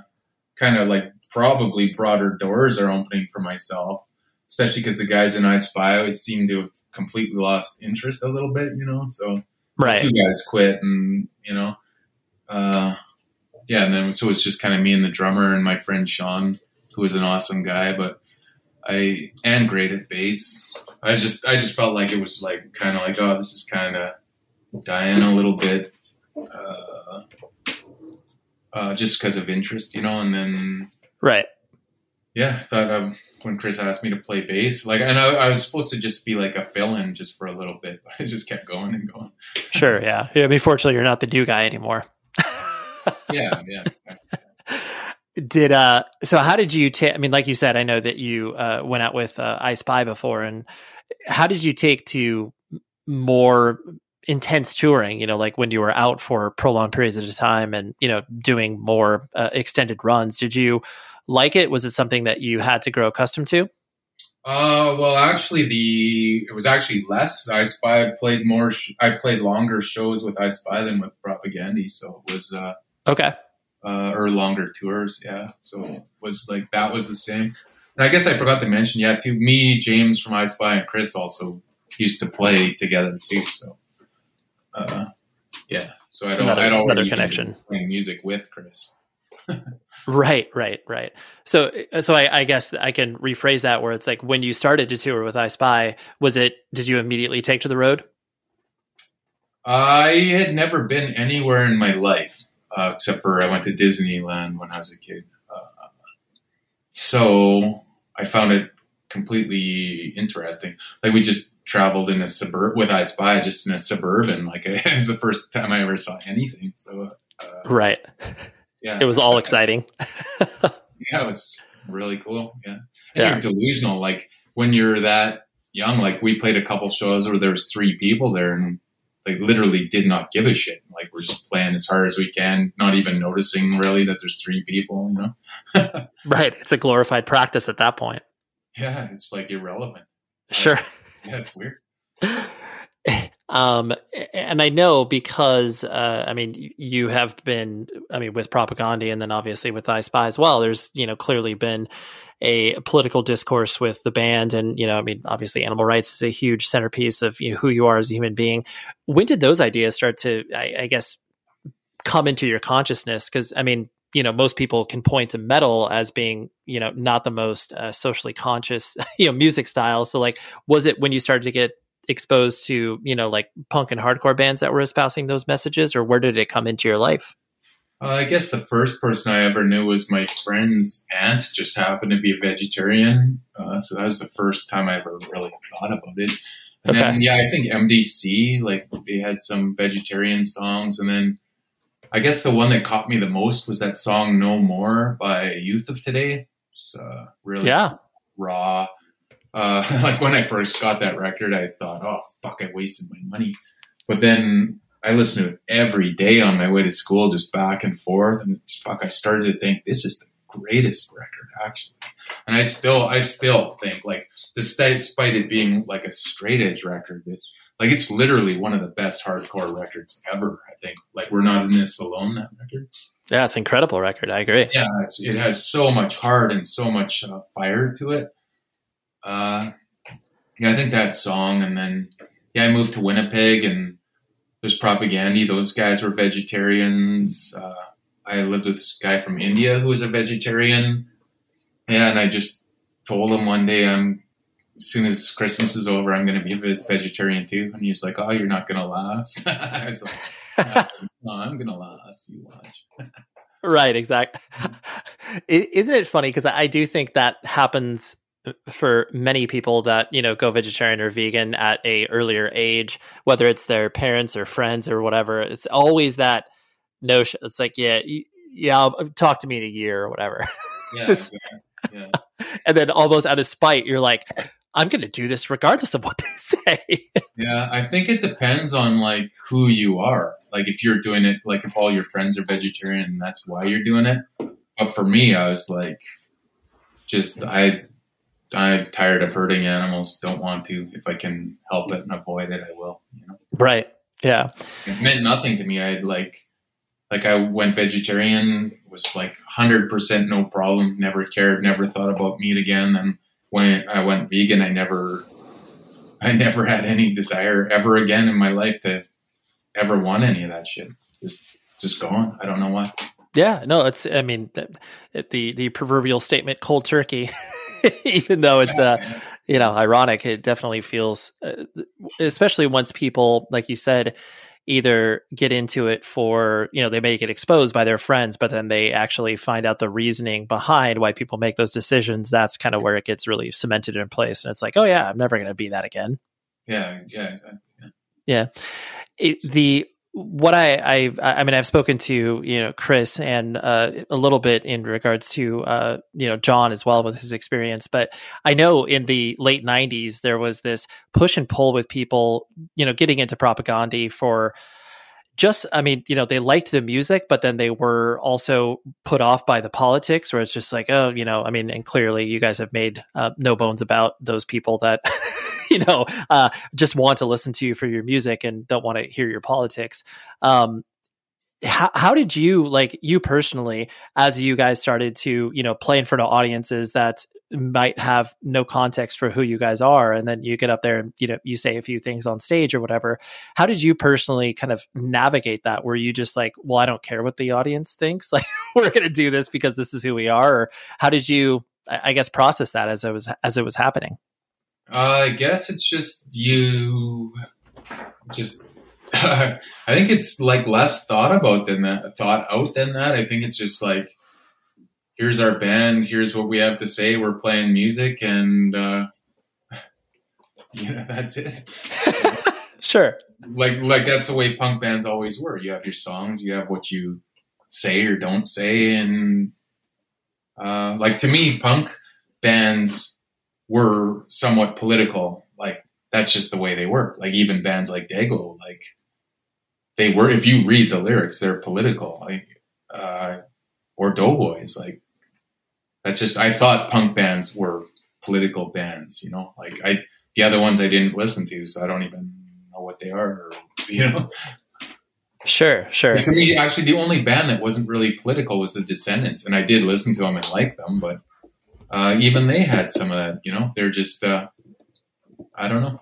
kind of like probably broader doors are opening for myself, especially because the guys in I Spy always seem to have completely lost interest a little bit, you know? So right. two guys quit and, you know, uh, yeah, and then so it's just kind of me and the drummer and my friend Sean, who was an awesome guy, but I and great at bass. I just I just felt like it was like kind of like oh this is kind of dying a little bit, uh, uh, just because of interest, you know. And then right, yeah, I thought um, when Chris asked me to play bass, like, and I, I was supposed to just be like a fill-in just for a little bit, but I just kept going and going. Sure, yeah. yeah I mean, fortunately, you're not the new guy anymore yeah, yeah. Did uh so how did you take I mean like you said I know that you uh went out with uh, I Spy before and how did you take to more intense touring? You know like when you were out for prolonged periods at a time and you know doing more uh, extended runs did you like it? Was it something that you had to grow accustomed to? Uh well actually the it was actually less. I Spy played more sh- I played longer shows with I Spy than with Propagandhi so it was uh Okay. Uh, or longer tours, yeah. So it was like that was the same. And I guess I forgot to mention, yeah, too. Me, James from I Spy, and Chris also used to play together too. So, uh, yeah. So I'd, another, I'd another connection playing music with Chris. right, right, right. So, so I, I, guess I can rephrase that where it's like when you started to tour with I Spy, was it? Did you immediately take to the road? I had never been anywhere in my life uh, except for I went to Disneyland when I was a kid. Uh, so I found it completely interesting. Like we just traveled in a suburb with I Spy, just in a suburban. Like it was the first time I ever saw anything. So uh, right, yeah, it was all exciting. yeah, it was really cool. Yeah, and yeah. you're delusional. Like when you're that young, like we played a couple shows where there was three people there, and like literally did not give a shit. Like we're just playing as hard as we can, not even noticing really that there's three people, you know? right. It's a glorified practice at that point. Yeah, it's like irrelevant. Sure. yeah, it's weird. um, and I know because uh, I mean you have been I mean with Propagandhi and then obviously with I Spy as well. There's you know clearly been a political discourse with the band and you know i mean obviously animal rights is a huge centerpiece of you know, who you are as a human being when did those ideas start to I, I guess come into your consciousness because i mean you know most people can point to metal as being you know not the most uh, socially conscious you know music style so like was it when you started to get exposed to you know like punk and hardcore bands that were espousing those messages or where did it come into your life uh, I guess the first person I ever knew was my friend's aunt, just happened to be a vegetarian. Uh, so that was the first time I ever really thought about it. And okay. then, yeah, I think MDC, like they had some vegetarian songs. And then I guess the one that caught me the most was that song No More by Youth of Today. It's uh, really yeah. raw. Uh, like when I first got that record, I thought, oh, fuck, I wasted my money. But then I listened to it every day on my way to school, just back and forth. And fuck, I started to think this is the greatest record, actually. And I still, I still think like, despite it being like a straight edge record, it's like it's literally one of the best hardcore records ever. I think like we're not in this alone. That record. Yeah, it's an incredible record. I agree. Yeah, it has so much heart and so much uh, fire to it. Uh, yeah, I think that song, and then yeah, I moved to Winnipeg and there's Propagandhi. Those guys were vegetarians. Uh, I lived with this guy from India who was a vegetarian. Yeah, and I just told him one day, I'm as soon as Christmas is over, I'm going to be a vegetarian too. And he was like, "Oh, you're not going to last." I was like, "No, I'm going to last. You watch." right. Exactly. Isn't it funny? Because I do think that happens for many people that you know go vegetarian or vegan at a earlier age, whether it's their parents or friends or whatever, it's always that notion. It's like, yeah, yeah, I'll, uh, talk to me in a year or whatever. Yeah, Just- yeah. and then almost out of spite, you're like, I'm going to do this regardless of what they say. Yeah, I think it depends on like who you are. Like if you're doing it, like if all your friends are vegetarian, and that's why you're doing it. But for me, I was like, just I, I'm tired of hurting animals. Don't want to. If I can help it and avoid it, I will. You know, right. Yeah. it meant nothing to me. I like, like I went vegetarian, was like hundred percent no problem. Never cared. Never thought about meat again. And when I went vegan, I never I never had any desire ever again in my life to ever want any of that shit. Just, just gone. I don't know why. Yeah, no, it's. I mean, the the, the proverbial statement "cold turkey," even though it's uh, you know ironic, it definitely feels, uh, especially once people, like you said, either get into it for you know they may get exposed by their friends, but then they actually find out the reasoning behind why people make those decisions. That's kind of where it gets really cemented in place, and it's like, oh yeah, I'm never going to be that again. Yeah, yeah, exactly. Yeah. Yeah. It, the what I I I mean I've spoken to you know Chris and uh, a little bit in regards to uh, you know John as well with his experience, but I know in the late '90s there was this push and pull with people you know getting into Propagandhi for just I mean you know they liked the music, but then they were also put off by the politics, where it's just like oh you know I mean and clearly you guys have made uh, no bones about those people that. you know, uh, just want to listen to you for your music and don't want to hear your politics. Um, how, how did you like you personally as you guys started to you know play in front of audiences that might have no context for who you guys are and then you get up there and you know you say a few things on stage or whatever how did you personally kind of navigate that were you just like well i don't care what the audience thinks like we're going to do this because this is who we are or how did you i guess process that as it was as it was happening Uh, I guess it's just you. Just, I think it's like less thought about than that. Thought out than that. I think it's just like, here's our band. Here's what we have to say. We're playing music, and uh, yeah, that's it. sure Like, like that's the way punk bands always were. You have your songs. You have what you say or don't say, and uh, like to me, punk bands were somewhat political. Like that's just the way they were. Like even bands like Dayglo, like they were. If you read the lyrics, they're political. Like uh, or Doughboys, like that's just. I thought punk bands were political bands. You know, like I the other ones I didn't listen to, so I don't even know what they are. Or, you know, sure sure to me, actually, the only band that wasn't really political was the Descendents, and I did listen to them and like them, but uh, even they had some of that. You know, they're just uh, I don't know.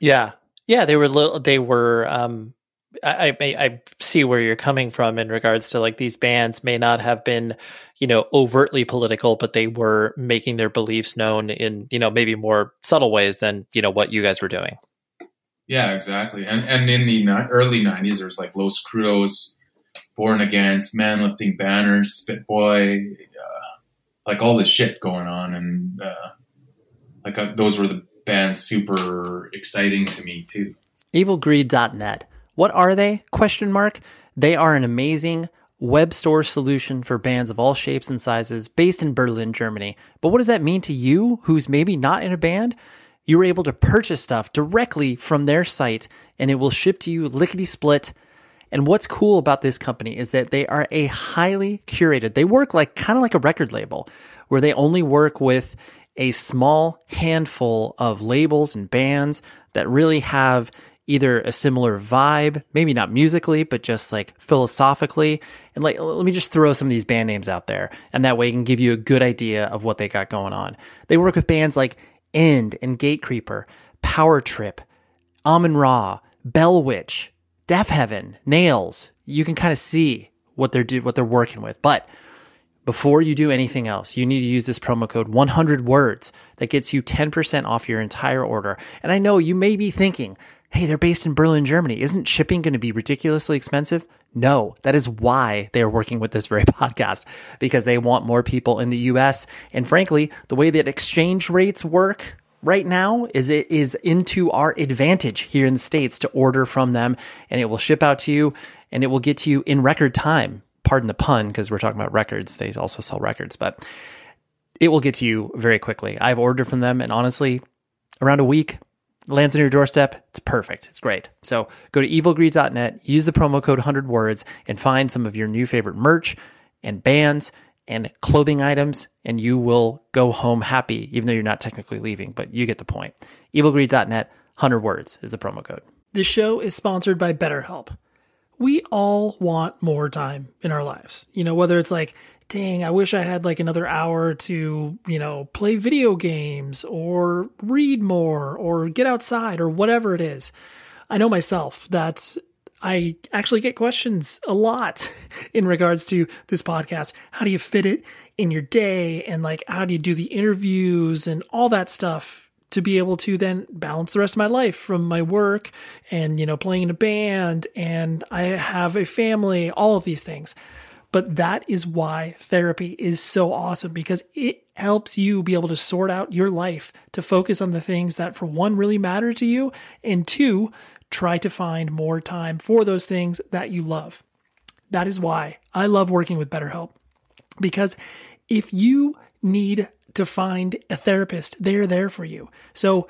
Yeah, yeah, they were little. They were. Um, I, I I see where you're coming from in regards to like these bands may not have been, you know, overtly political, but they were making their beliefs known in you know maybe more subtle ways than you know what you guys were doing. Yeah, exactly. And and in the ni- early '90s, there's like Los Crudos, Born Against, Man Lifting Banners, Spit Boy, uh, like all this shit going on, and uh, like uh, those were the bands super exciting to me too. Evilgreed.net. What are they? Question mark. They are an amazing web store solution for bands of all shapes and sizes based in Berlin, Germany. But what does that mean to you who's maybe not in a band? You were able to purchase stuff directly from their site and it will ship to you lickety split. And what's cool about this company is that they are a highly curated. They work like kind of like a record label where they only work with a small handful of labels and bands that really have either a similar vibe, maybe not musically, but just like philosophically. And like, let me just throw some of these band names out there. And that way I can give you a good idea of what they got going on. They work with bands like End and Gatecreeper, Power Trip, Amenra, Bell Witch, Deafheaven, Nails. You can kind of see what they're do what they're working with. But before you do anything else, you need to use this promo code 100 words that gets you 10% off your entire order. And I know you may be thinking, hey, they're based in Berlin, Germany. Isn't shipping going to be ridiculously expensive? No, that is why they are working with this very podcast because they want more people in the US. And frankly, the way that exchange rates work right now is it is into our advantage here in the States to order from them and it will ship out to you and it will get to you in record time. Pardon the pun, because we're talking about records. They also sell records, but it will get to you very quickly. I've ordered from them and honestly, around a week, lands on your doorstep. It's perfect. It's great. So go to evilgreed.net, use the promo code 100 words, and find some of your new favorite merch and bands and clothing items, and you will go home happy, even though you're not technically leaving, but you get the point. Evilgreed.net, 100 words is the promo code. This show is sponsored by BetterHelp. We all want more time in our lives. You know, whether it's like, dang, I wish I had like another hour to, you know, play video games or read more or get outside or whatever it is. I know myself that I actually get questions a lot in regards to this podcast. How do you fit it in your day? And like, how do you do the interviews and all that stuff to be able to then balance the rest of my life from my work and, you know, playing in a band and I have a family, all of these things. But that is why therapy is so awesome because it helps you be able to sort out your life to focus on the things that, for one, really matter to you, and two, try to find more time for those things that you love. That is why I love working with BetterHelp because if you need to find a therapist, they're there for you. So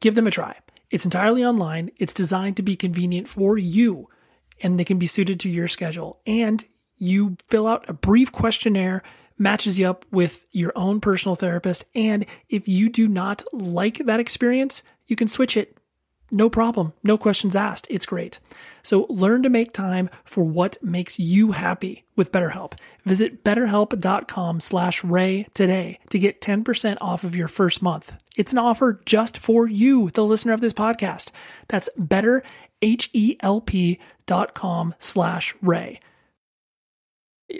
give them a try. It's entirely online, it's designed to be convenient for you, and they can be suited to your schedule. And you fill out a brief questionnaire matches you up with your own personal therapist. And if you do not like that experience, you can switch it no problem. No questions asked. It's great. So learn to make time for what makes you happy with BetterHelp. Visit betterhelp.com slash ray today to get 10% off of your first month. It's an offer just for you, the listener of this podcast. That's betterhelp.com slash ray.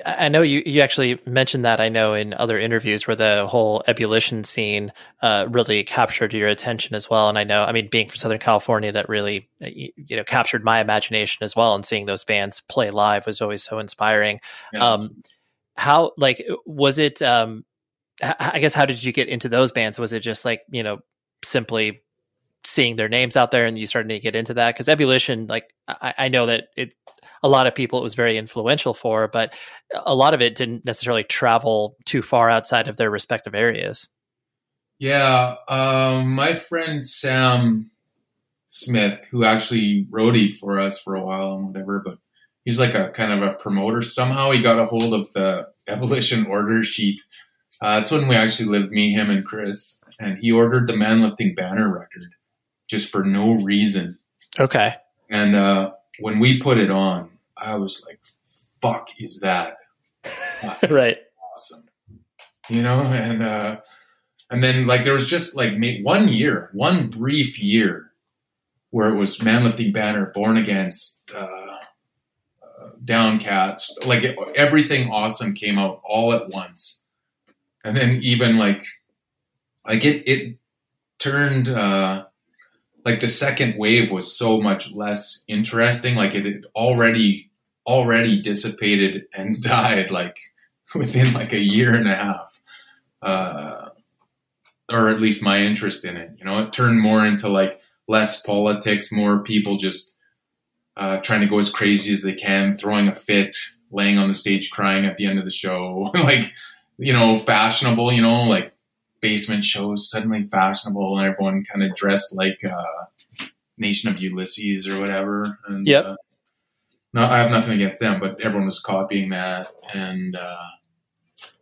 I know you, you actually mentioned that. I know in other interviews where the whole ebullition scene uh, really captured your attention as well. And I know, I mean, being from Southern California, that really uh, you know captured my imagination as well. And seeing those bands play live was always so inspiring. Yeah. Um, how like was it? Um, I guess how did you get into those bands? Was it just like you know simply seeing their names out there and you started to get into that because ebullition like I, I, know that it a lot of people it was very influential for but a lot of it didn't necessarily travel too far outside of their respective areas yeah um, my friend sam smith who actually roadied for us for a while and whatever but he's like a kind of a promoter somehow he got a hold of the ebullition order sheet uh, that's when we actually lived me him and chris and he ordered the manlifting banner record just for no reason. Okay. And uh, when we put it on, I was like, "Fuck, is that right? Awesome." You know, and uh, and then like there was just like one year, one brief year, where it was manlifting banner, born against, uh, uh, downcast, like it, everything awesome came out all at once, and then even like like it it turned. Uh, like the second wave was so much less interesting. Like it had already already dissipated and died like within like a year and a half. Uh, or at least my interest in it. You know, it turned more into like less politics, more people just uh, trying to go as crazy as they can, throwing a fit, laying on the stage crying at the end of the show, like you know, fashionable. You know, like basement shows suddenly fashionable and everyone kind of dressed like uh, Nation of Ulysses or whatever. And, yep. Uh, no, I have nothing against them, but everyone was copying that, and uh,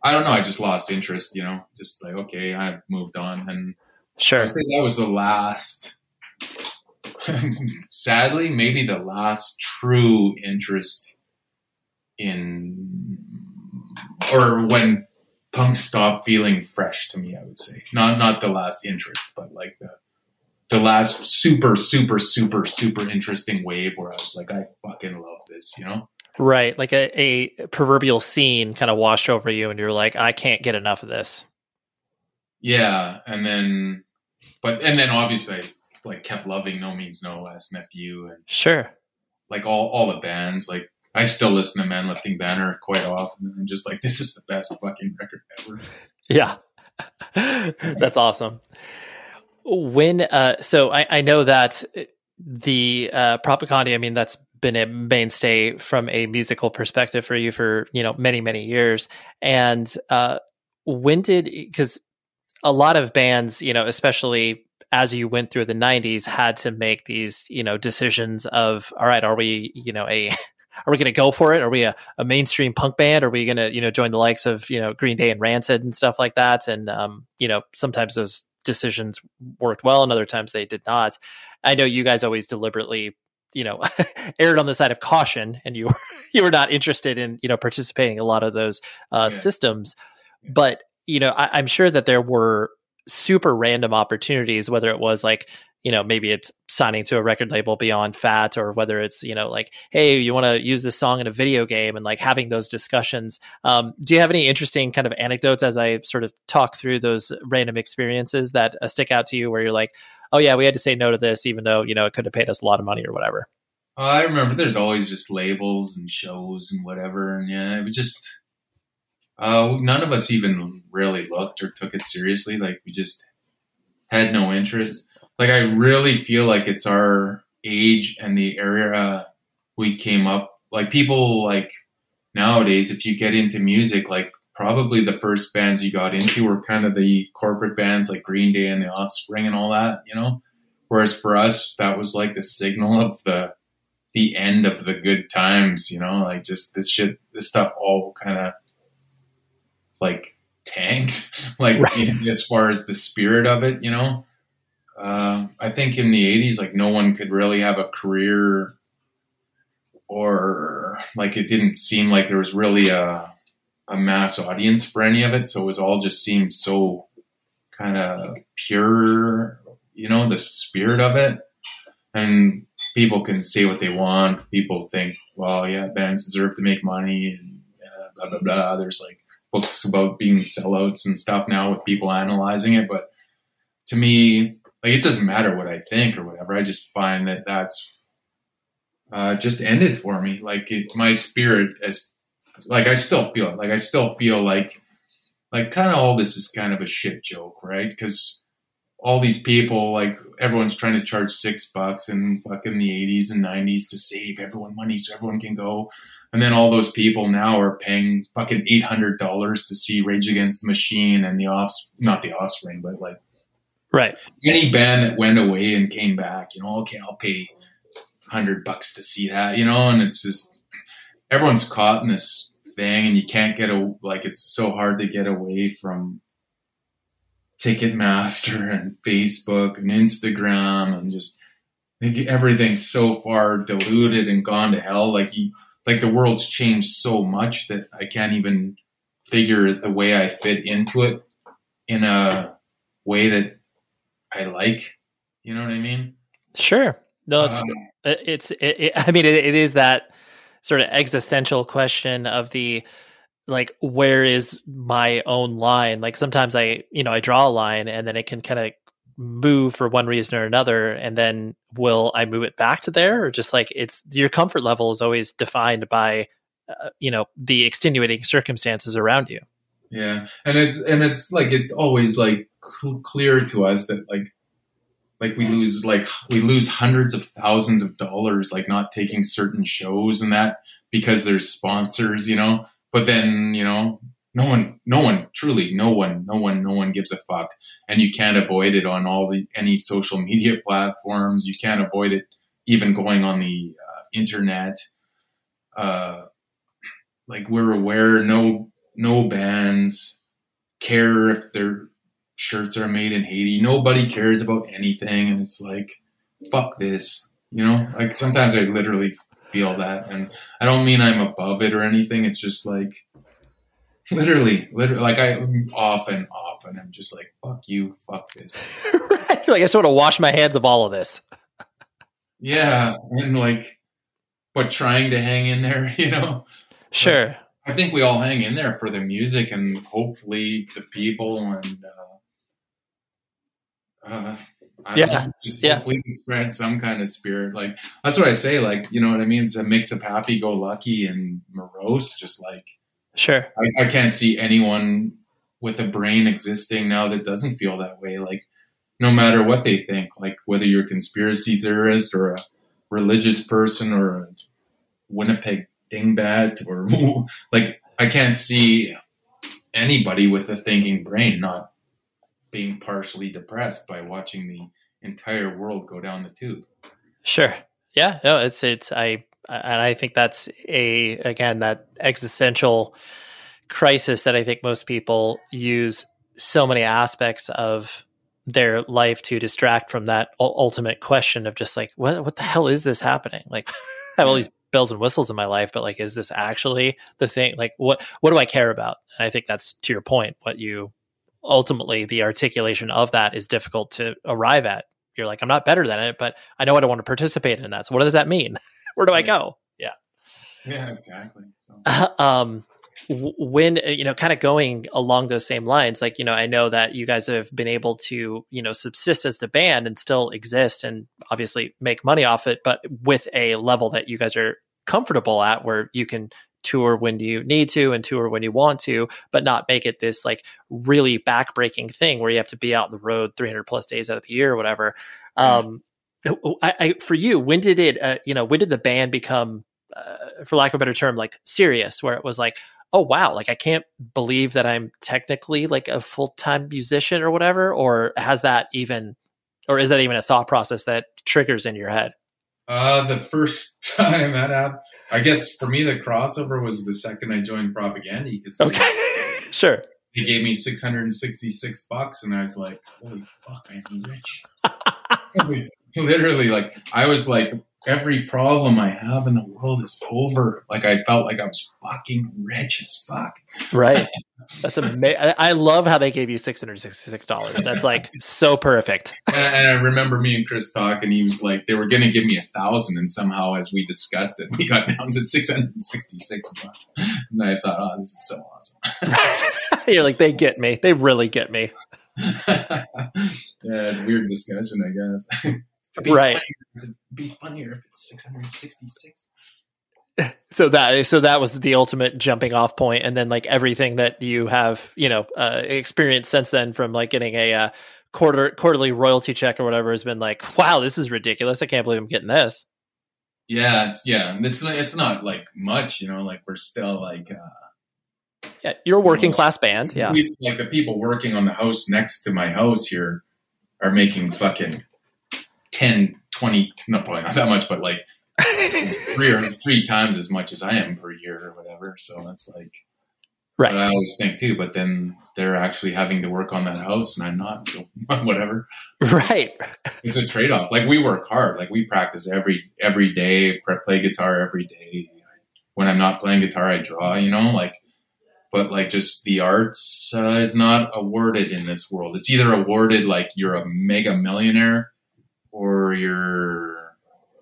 I don't know. I just lost interest. You know, just like okay, I have moved on, and sure, I think that was the last. sadly, maybe the last true interest in, or when punk stopped feeling fresh to me. I would say not not the last interest, but like the the last super super super super interesting wave where I was like, I fucking love this, you know. Right, like a, a proverbial scene kind of washed over you, and you're like, I can't get enough of this. Yeah, and then, but and then obviously, I, like kept loving No Means No, SNFU, and sure, like all all the bands. Like I still listen to Man Lifting Banner quite often. And I'm just like, this is the best fucking record ever. Yeah. That's awesome. When, uh, so I, I know that the, uh, Propagandhi, I mean, that's been a mainstay from a musical perspective for you for, you know, many, many years. And, uh, when did, cause a lot of bands, you know, especially as you went through the 90s had to make these you know decisions of all right are we you know a are we going to go for it? Are we a, a, mainstream punk band? Are we going to you know join the likes of you know green day and rancid and stuff like that? And um, you know sometimes those decisions worked well and other times they did not. I know you guys always deliberately you know erred on the side of caution and you you were not interested in you know participating in a lot of those uh, yeah. systems. But you know I, i'm sure that there were super random opportunities, whether it was like, you know, maybe it's signing to a record label beyond fat or whether it's, you know, like, hey, you want to use this song in a video game and like having those discussions. Um, do you have any interesting kind of anecdotes as I sort of talk through those random experiences that uh, stick out to you where you're like, oh yeah, we had to say no to this, even though, you know, it could have paid us a lot of money or whatever? I remember there's always just labels and shows and whatever. And yeah, it was just, uh, none of us even really looked or took it seriously. Like we just had no interest. Like I really feel like it's our age and the era we came up. Like people like nowadays, if you get into music, like probably the first bands you got into were kind of the corporate bands like Green Day and the Offspring and all that, you know. Whereas for us, that was like the signal of the the end of the good times, you know. Like just this shit, this stuff all kind of like tanked, like right. as far as the spirit of it, you know. Uh, I think in the '80s, like no one could really have a career, or like it didn't seem like there was really a a mass audience for any of it. So it was all just seemed so kind of pure, you know, the spirit of it. And people can say what they want. People think, well, yeah, bands deserve to make money and blah blah blah. There's like books about being sellouts and stuff now with people analyzing it. But to me, like it doesn't matter what I think or whatever. I just find that that's uh, just ended for me. Like it, my spirit as like I still feel it. Like I still feel like like kind of all this is kind of a shit joke, right? Because all these people, like everyone's trying to charge six bucks in fucking the 80s and 90s to save everyone money so everyone can go. And then all those people now are paying fucking eight hundred dollars to see Rage Against the Machine and the off not the Offspring, but like right any band that went away and came back. You know, okay, I'll pay hundred bucks to see that. You know, and it's just everyone's caught in this thing, and you can't get a like it's so hard to get away from Ticketmaster and Facebook and Instagram and just everything's so far diluted and gone to hell. Like you like the world's changed so much that I can't even figure the way I fit into it in a way that I like. You know what I mean? Sure. No, it's, um, it's, it, it, I mean, it, it is that sort of existential question of the, like, where is my own line? Like sometimes I, you know, I draw a line and then it can kind of move for one reason or another and then will i move it back to there or just like it's your comfort level is always defined by uh, you know the extenuating circumstances around you yeah and it's and it's like it's always like cl- clear to us that like like we lose like we lose hundreds of thousands of dollars like not taking certain shows and that because there's sponsors you know? But then you know no one no one truly no one no one no one gives a fuck. And you can't avoid it on all the any social media platforms. You can't avoid it even going on the uh, internet. Uh, like we're aware no no bands care if their shirts are made in Haiti nobody cares about anything and it's like fuck this you know like sometimes I literally feel that and I don't mean I'm above it or anything it's just like Literally, literally, like I often, often, I'm just like, "Fuck you, fuck this." right. Like I just want to wash my hands of all of this. yeah, and like, but trying to hang in there, you know. Sure. I think we all hang in there for the music and hopefully the people and uh, uh, I Yeah. just Yeah. hopefully spread some kind of spirit. Like that's what I say. Like you know what I mean? It's a mix of happy-go-lucky and morose. Just like Sure. I, I can't see anyone with a brain existing now that doesn't feel that way. Like no matter what they think, like whether you're a conspiracy theorist or a religious person or a Winnipeg dingbat or like I can't see anybody with a thinking brain not being partially depressed by watching the entire world go down the tube. Sure. Yeah. No, it's it's I and I think that's a again that existential crisis that I think most people use so many aspects of their life to distract from that ultimate question of just like what what the hell is this happening? Like I have all these bells and whistles in my life, but like is this actually the thing? Like what what do I care about? And I think that's to your point what you ultimately the articulation of that is difficult to arrive at. You're like i'm not better than it but i know i don't want to participate in that. So what does that mean? Where do i go? Yeah. Yeah, exactly. So. um when uh, you know kind of going along those same lines like you know i know that you guys have been able to you know subsist as the band and still exist and obviously make money off it but with a level that you guys are comfortable at where you can tour when you need to and tour when you want to but not make it this like really backbreaking thing where you have to be out on the road 300 plus days out of the year or whatever. Um I, I for you when did it uh, you know when did the band become uh, for lack of a better term like serious where it was like oh wow like i can't believe that i'm technically like a full-time musician or whatever or has that even or is that even a thought process that triggers in your head? Uh, the first time that happened, I guess for me, the crossover was the second I joined Propagandhi because okay sure they gave me 666 bucks and I was like, holy fuck, I'm rich. Literally, like, I was like, every problem I have in the world is over. Like, I felt like I was fucking rich as fuck. right that's amazing i love how they gave you $666 that's like so perfect And, I remember me and Chris talking. He was like, they were going to give me a thousand, and somehow, as we discussed it, we got down to 666 bucks. And I thought, oh, this is so awesome. you're like they get me they really get me yeah, it's a weird discussion, I guess. It'd be Right. funnier- it'd be funnier if it's 666. so that so that was the ultimate jumping off point and then like everything that you have you know uh, experienced since then from like getting a uh, quarter quarterly royalty check or whatever has been like wow this is ridiculous i can't believe i'm getting this Yeah, it's, yeah. It's it's not like much, you know. Like we're still like uh, yeah you're a working class band yeah we, like the people working on the house next to my house here are making fucking 10, 20, not probably not that much, but like three or three times as much as I am per year or whatever. So that's like right. I always think too. But then they're actually having to work on that house, and I'm not. So whatever. right It's a trade off. Like we work hard. Like we practice every every day. Play guitar every day. When I'm not playing guitar, I draw. You know, like. But like, just the arts uh, is not awarded in this world. It's either awarded like you're a mega millionaire, or you're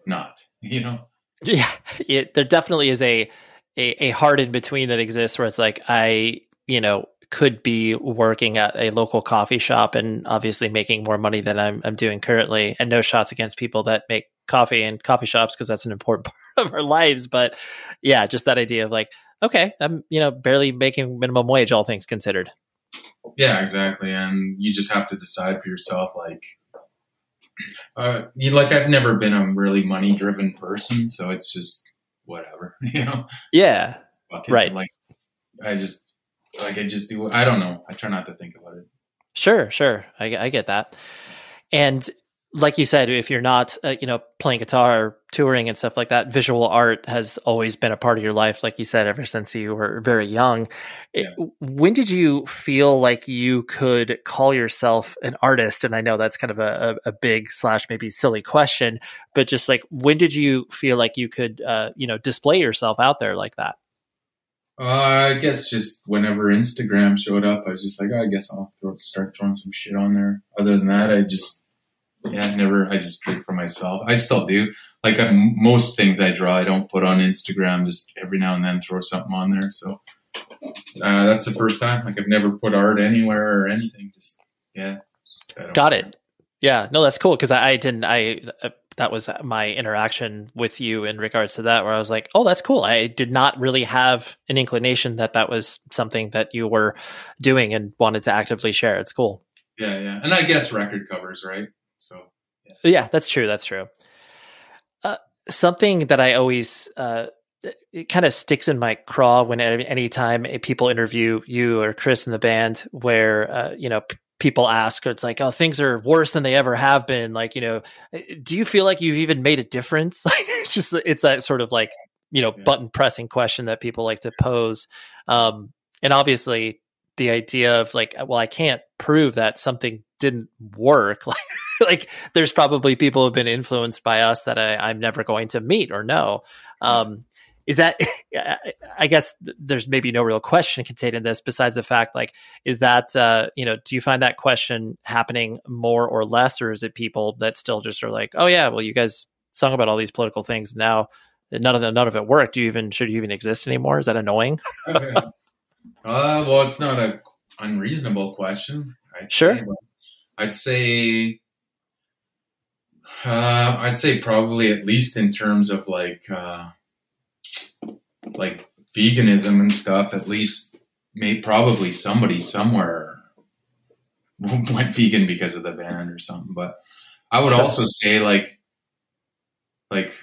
not. You know. yeah it, there definitely is a, a a hard in between that exists where it's like i you know could be working at a local coffee shop and obviously making more money than i'm, I'm doing currently and no shots against people that make coffee in coffee shops because that's an important part of our lives but yeah just that idea of like okay i'm you know barely making minimum wage all things considered Yeah, exactly. And you just have to decide for yourself, like, uh, like I've never been a really money driven person, so it's just whatever, you know. yeah. Right. Like, I just like I just do. I don't know. I try not to think about it. Sure, sure. I, I get that. And like you said, if you're not, uh, you know, playing guitar, touring, and stuff like that, visual art has always been a part of your life, like you said, ever since you were very young. It- when did you feel like you could call yourself an artist? And I know that's kind of a, a, a big slash maybe silly question, but just like when did you feel like you could, uh, you know, display yourself out there like that? Uh, I guess just whenever Instagram showed up, I was just like, oh, I guess I'll throw, start throwing some shit on there. Other than that, I just yeah, never. I just drew for myself. I still do. Like i most things I draw, I don't put on Instagram. Just every now and then throw something on there. So uh, that's the first time. Like I've never put art anywhere or anything. Just yeah. Got it. Yeah, no, that's cool because I, I, didn't. I uh, that was my interaction with you in regards to that, where I was like, "Oh, that's cool." I did not really have an inclination that that was something that you were doing and wanted to actively share. It's cool. Yeah, yeah, and I guess record covers, right? So, yeah, yeah that's true. That's true. Uh, something that I always uh, it kind of sticks in my craw when anytime people interview you or Chris in the band, where uh, you know p- people ask, it's like, oh, things are worse than they ever have been. Like, you know, eh, do you feel like you've even made a difference? it's just it's that sort of like you know button pressing question that people like to pose, um, and obviously the idea of like, well, I can't prove that something didn't work. Like, like there's probably people who've been influenced by us that I, am never going to meet or know. Um, is that i guess there's maybe no real question contained in this besides the fact like is that uh, you know do you find that question happening more or less or is it people that still just are like oh yeah well you guys sung about all these political things now none of it, none of it worked. Do you even should you even exist anymore? Is that annoying? Uh, well it's not a unreasonable question I'd sure. say, i'd say uh, i'd say probably at least in terms of like uh, like veganism and stuff, at least may probably somebody somewhere went vegan because of the band or something. But I would also say like like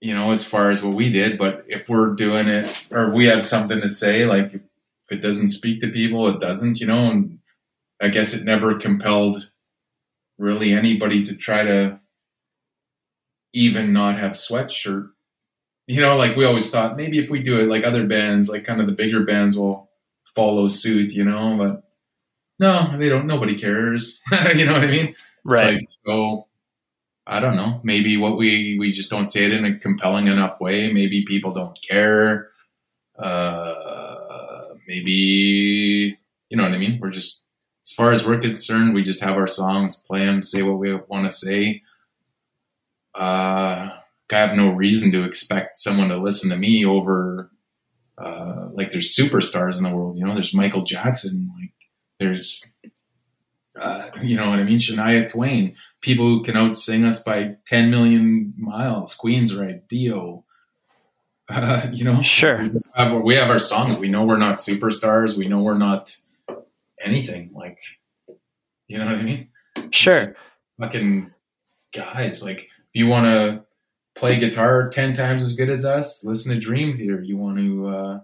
you know, as far as what we did, but if we're doing it or we have something to say, like if it doesn't speak to people, it doesn't, you know, and I guess it never compelled really anybody to try to even not have sweatshirt you know, like we always thought maybe if we do it like other bands, like kind of the bigger bands will follow suit, you know, but no, they don't, nobody cares. you know what I mean? Right. Like, so I don't know. Maybe what we, we just don't say it in a compelling enough way. Maybe people don't care. Uh, maybe, you know what I mean? We're just, as far as we're concerned, we just have our songs, play them, say what we want to say. Uh, I have no reason to expect someone to listen to me over uh, like there's superstars in the world. You know, there's Michael Jackson, like there's uh, you know what I mean, Shania Twain, people who can outsing us by 10 million miles. Queensryche, Dio. Uh, you know, sure. We have, we have our songs. We know we're not superstars. We know we're not anything. Like, you know what I mean? Sure. fucking guys. Like, if you want to play guitar 10 times as good as us, listen to Dream Theater. You want to uh,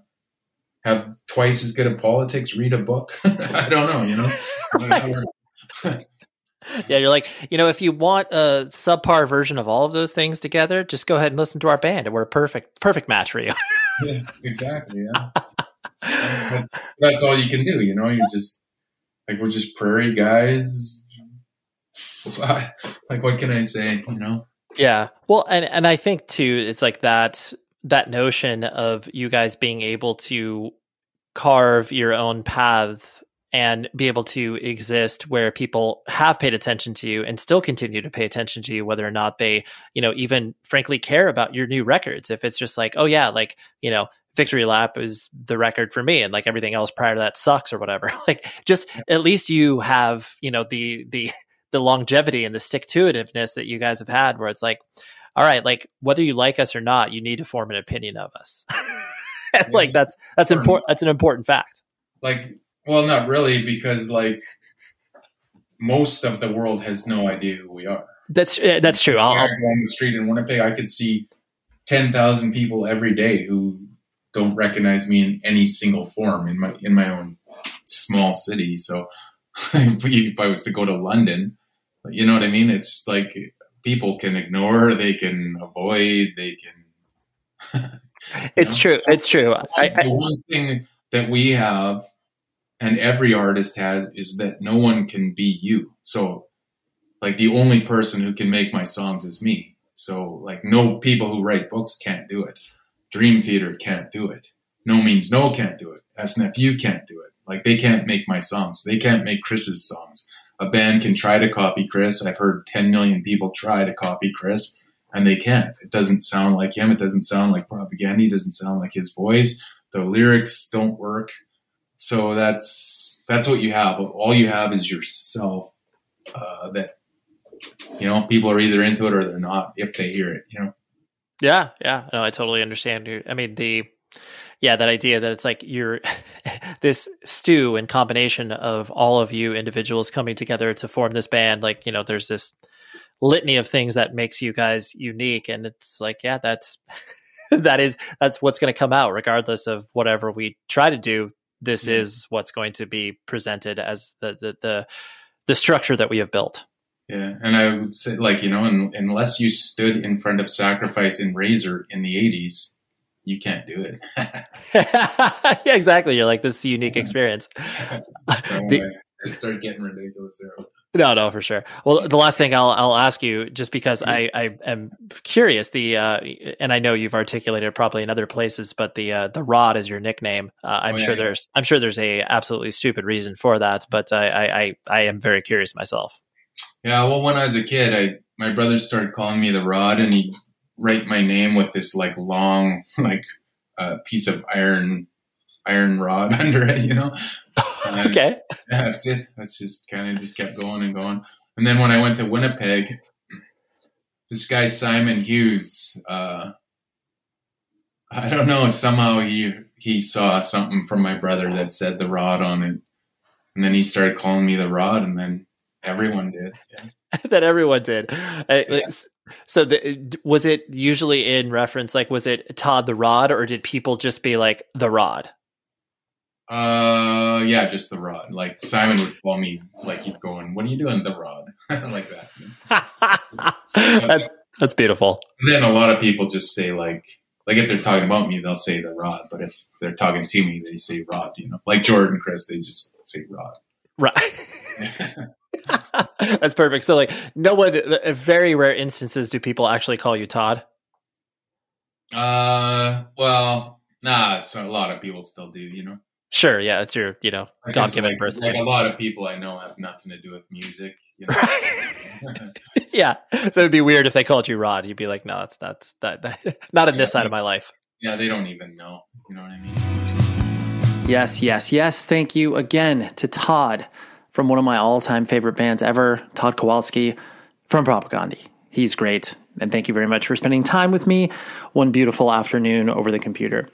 have twice as good at politics, read a book. I don't know, you know? yeah, you're like, you know, if you want a subpar version of all of those things together, just go ahead and listen to our band, and we're a perfect, perfect match for you. yeah, exactly. Yeah, that's, that's all you can do. You know, you're just like we're just prairie guys. like, what can I say? You know. Yeah. Well, and and I think too, it's like that that notion of you guys being able to carve your own path and be able to exist where people have paid attention to you and still continue to pay attention to you whether or not they you know even frankly care about your new records. If it's just like oh yeah like you know victory lap is the record for me and like everything else prior to that sucks or whatever. Like just at least you have you know the the the longevity and the stick to itiveness that you guys have had where it's like all right like whether you like us or not you need to form an opinion of us. Like that's that's important that's an important fact. Like well not really because like most of the world has no idea who we are that's uh, that's true I'll, I'll go on the street in winnipeg i could see 10,000 people every day who don't recognize me in any single form in my in my own small city so if I was to go to London, you know what I mean? It's like people can ignore, they can avoid, they can. it's know? true. It's true. I, I, the one thing that we have, and every artist has, is that no one can be you. So, like, the only person who can make my songs is me. So, like, no people who write books can't do it. Dream Theater can't do it. No Means No can't do it. SNFU can't do it. Like, they can't make my songs. They can't make Chris's songs a band can try to copy Chris. I've heard 10 million people try to copy Chris and they can't. It doesn't sound like him. It doesn't sound like Propagandhi. It doesn't sound like his voice. The lyrics don't work. So that's that's what you have. All you have is yourself uh, that you know, people are either into it or they're not if they hear it, you know. Yeah, yeah. No, I totally understand. I mean, the yeah, that idea that it's like you're this stew and combination of all of you individuals coming together to form this band. Like, you know, there's this litany of things that makes you guys unique, and it's like, yeah, that's that is that's what's going to come out, regardless of whatever we try to do. This mm-hmm. is what's going to be presented as the the the, the structure that we have built. Yeah, and I would say, like you know, unless you stood in front of Sacrifice in Razor in the '80s, you can't do it. yeah, exactly. You're like this is a unique experience. the, it started getting ridiculous there. No, no, for sure. Well, the last thing I'll I'll ask you, just because I I am curious, the uh, and I know you've articulated it probably in other places, but the uh, the rod is your nickname. Uh, I'm oh, yeah, sure yeah. there's I'm sure there's a absolutely stupid reason for that, but I I I am very curious myself. Yeah, well, when I was a kid, I my brother started calling me the Rod, and he'd write my name with this like long like uh, piece of iron iron rod under it, you know. And okay. That's it. That's just kind of just kept going and going. And then when I went to Winnipeg, this guy Simon Hughes, uh, I don't know, somehow he he saw something from my brother that said the rod on it, and then he started calling me the rod, and then Everyone did. Yeah. that everyone did. Yeah. So the, was it usually in reference like was it Todd the Rod or did people just be like the Rod? Uh yeah, just the Rod. Like Simon would call me like he'd going, "What are you doing, the Rod?" like that. that's that's beautiful. then a lot of people just say like like if they're talking about me, they'll say the Rod, but if they're talking to me, they say Rod. You know, like Jordan, Chris, they just say Rod. Right. That's perfect. So, like, no one, very rare instances do people actually call you Todd? Uh, well, nah, so a lot of people still do, you know? Sure, yeah, it's your, you know, God given like, birth. Like a lot of people I know have nothing to do with music, you know? yeah. So it'd be weird if they called you Rod. You'd be like, no, that's, that's, that, that not in yeah, this side of my life. Yeah, they don't even know. You know what I mean? Yes, yes, yes. Thank you again to Todd from one of my all time favorite bands ever, Todd Kowalski from Propagandhi. He's great. And thank you very much for spending time with me one beautiful afternoon over the computer.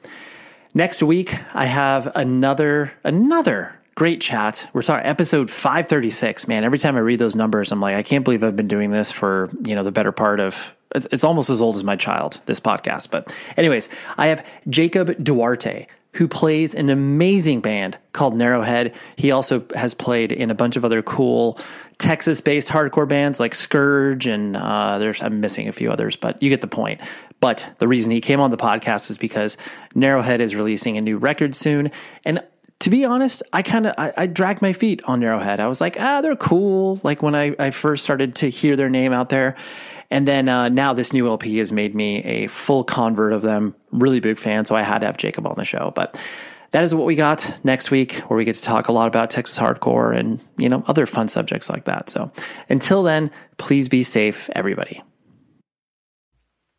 Next week, I have another, another great chat. We're talking episode 536. Man, every time I read those numbers, I'm like, I can't believe I've been doing this for, you know, the better part of it's, almost as old as my child, this podcast. But anyways, I have Jacob Duarte who plays an amazing band called Narrowhead. He also has played in a bunch of other cool Texas based hardcore bands like Scourge, and uh, there's I'm missing a few others, but you get the point. But the reason he came on the podcast is because Narrowhead is releasing a new record soon. And to be honest, I kind of I, I, dragged my feet on Narrowhead. I was like, ah, they're cool. Like when I, I first started to hear their name out there. And then uh, now this new LP has made me a full convert of them. Really big fan, so I had to have Jacob on the show. But that is what we got next week, where we get to talk a lot about Texas hardcore and you know other fun subjects like that. So until then, please be safe, everybody.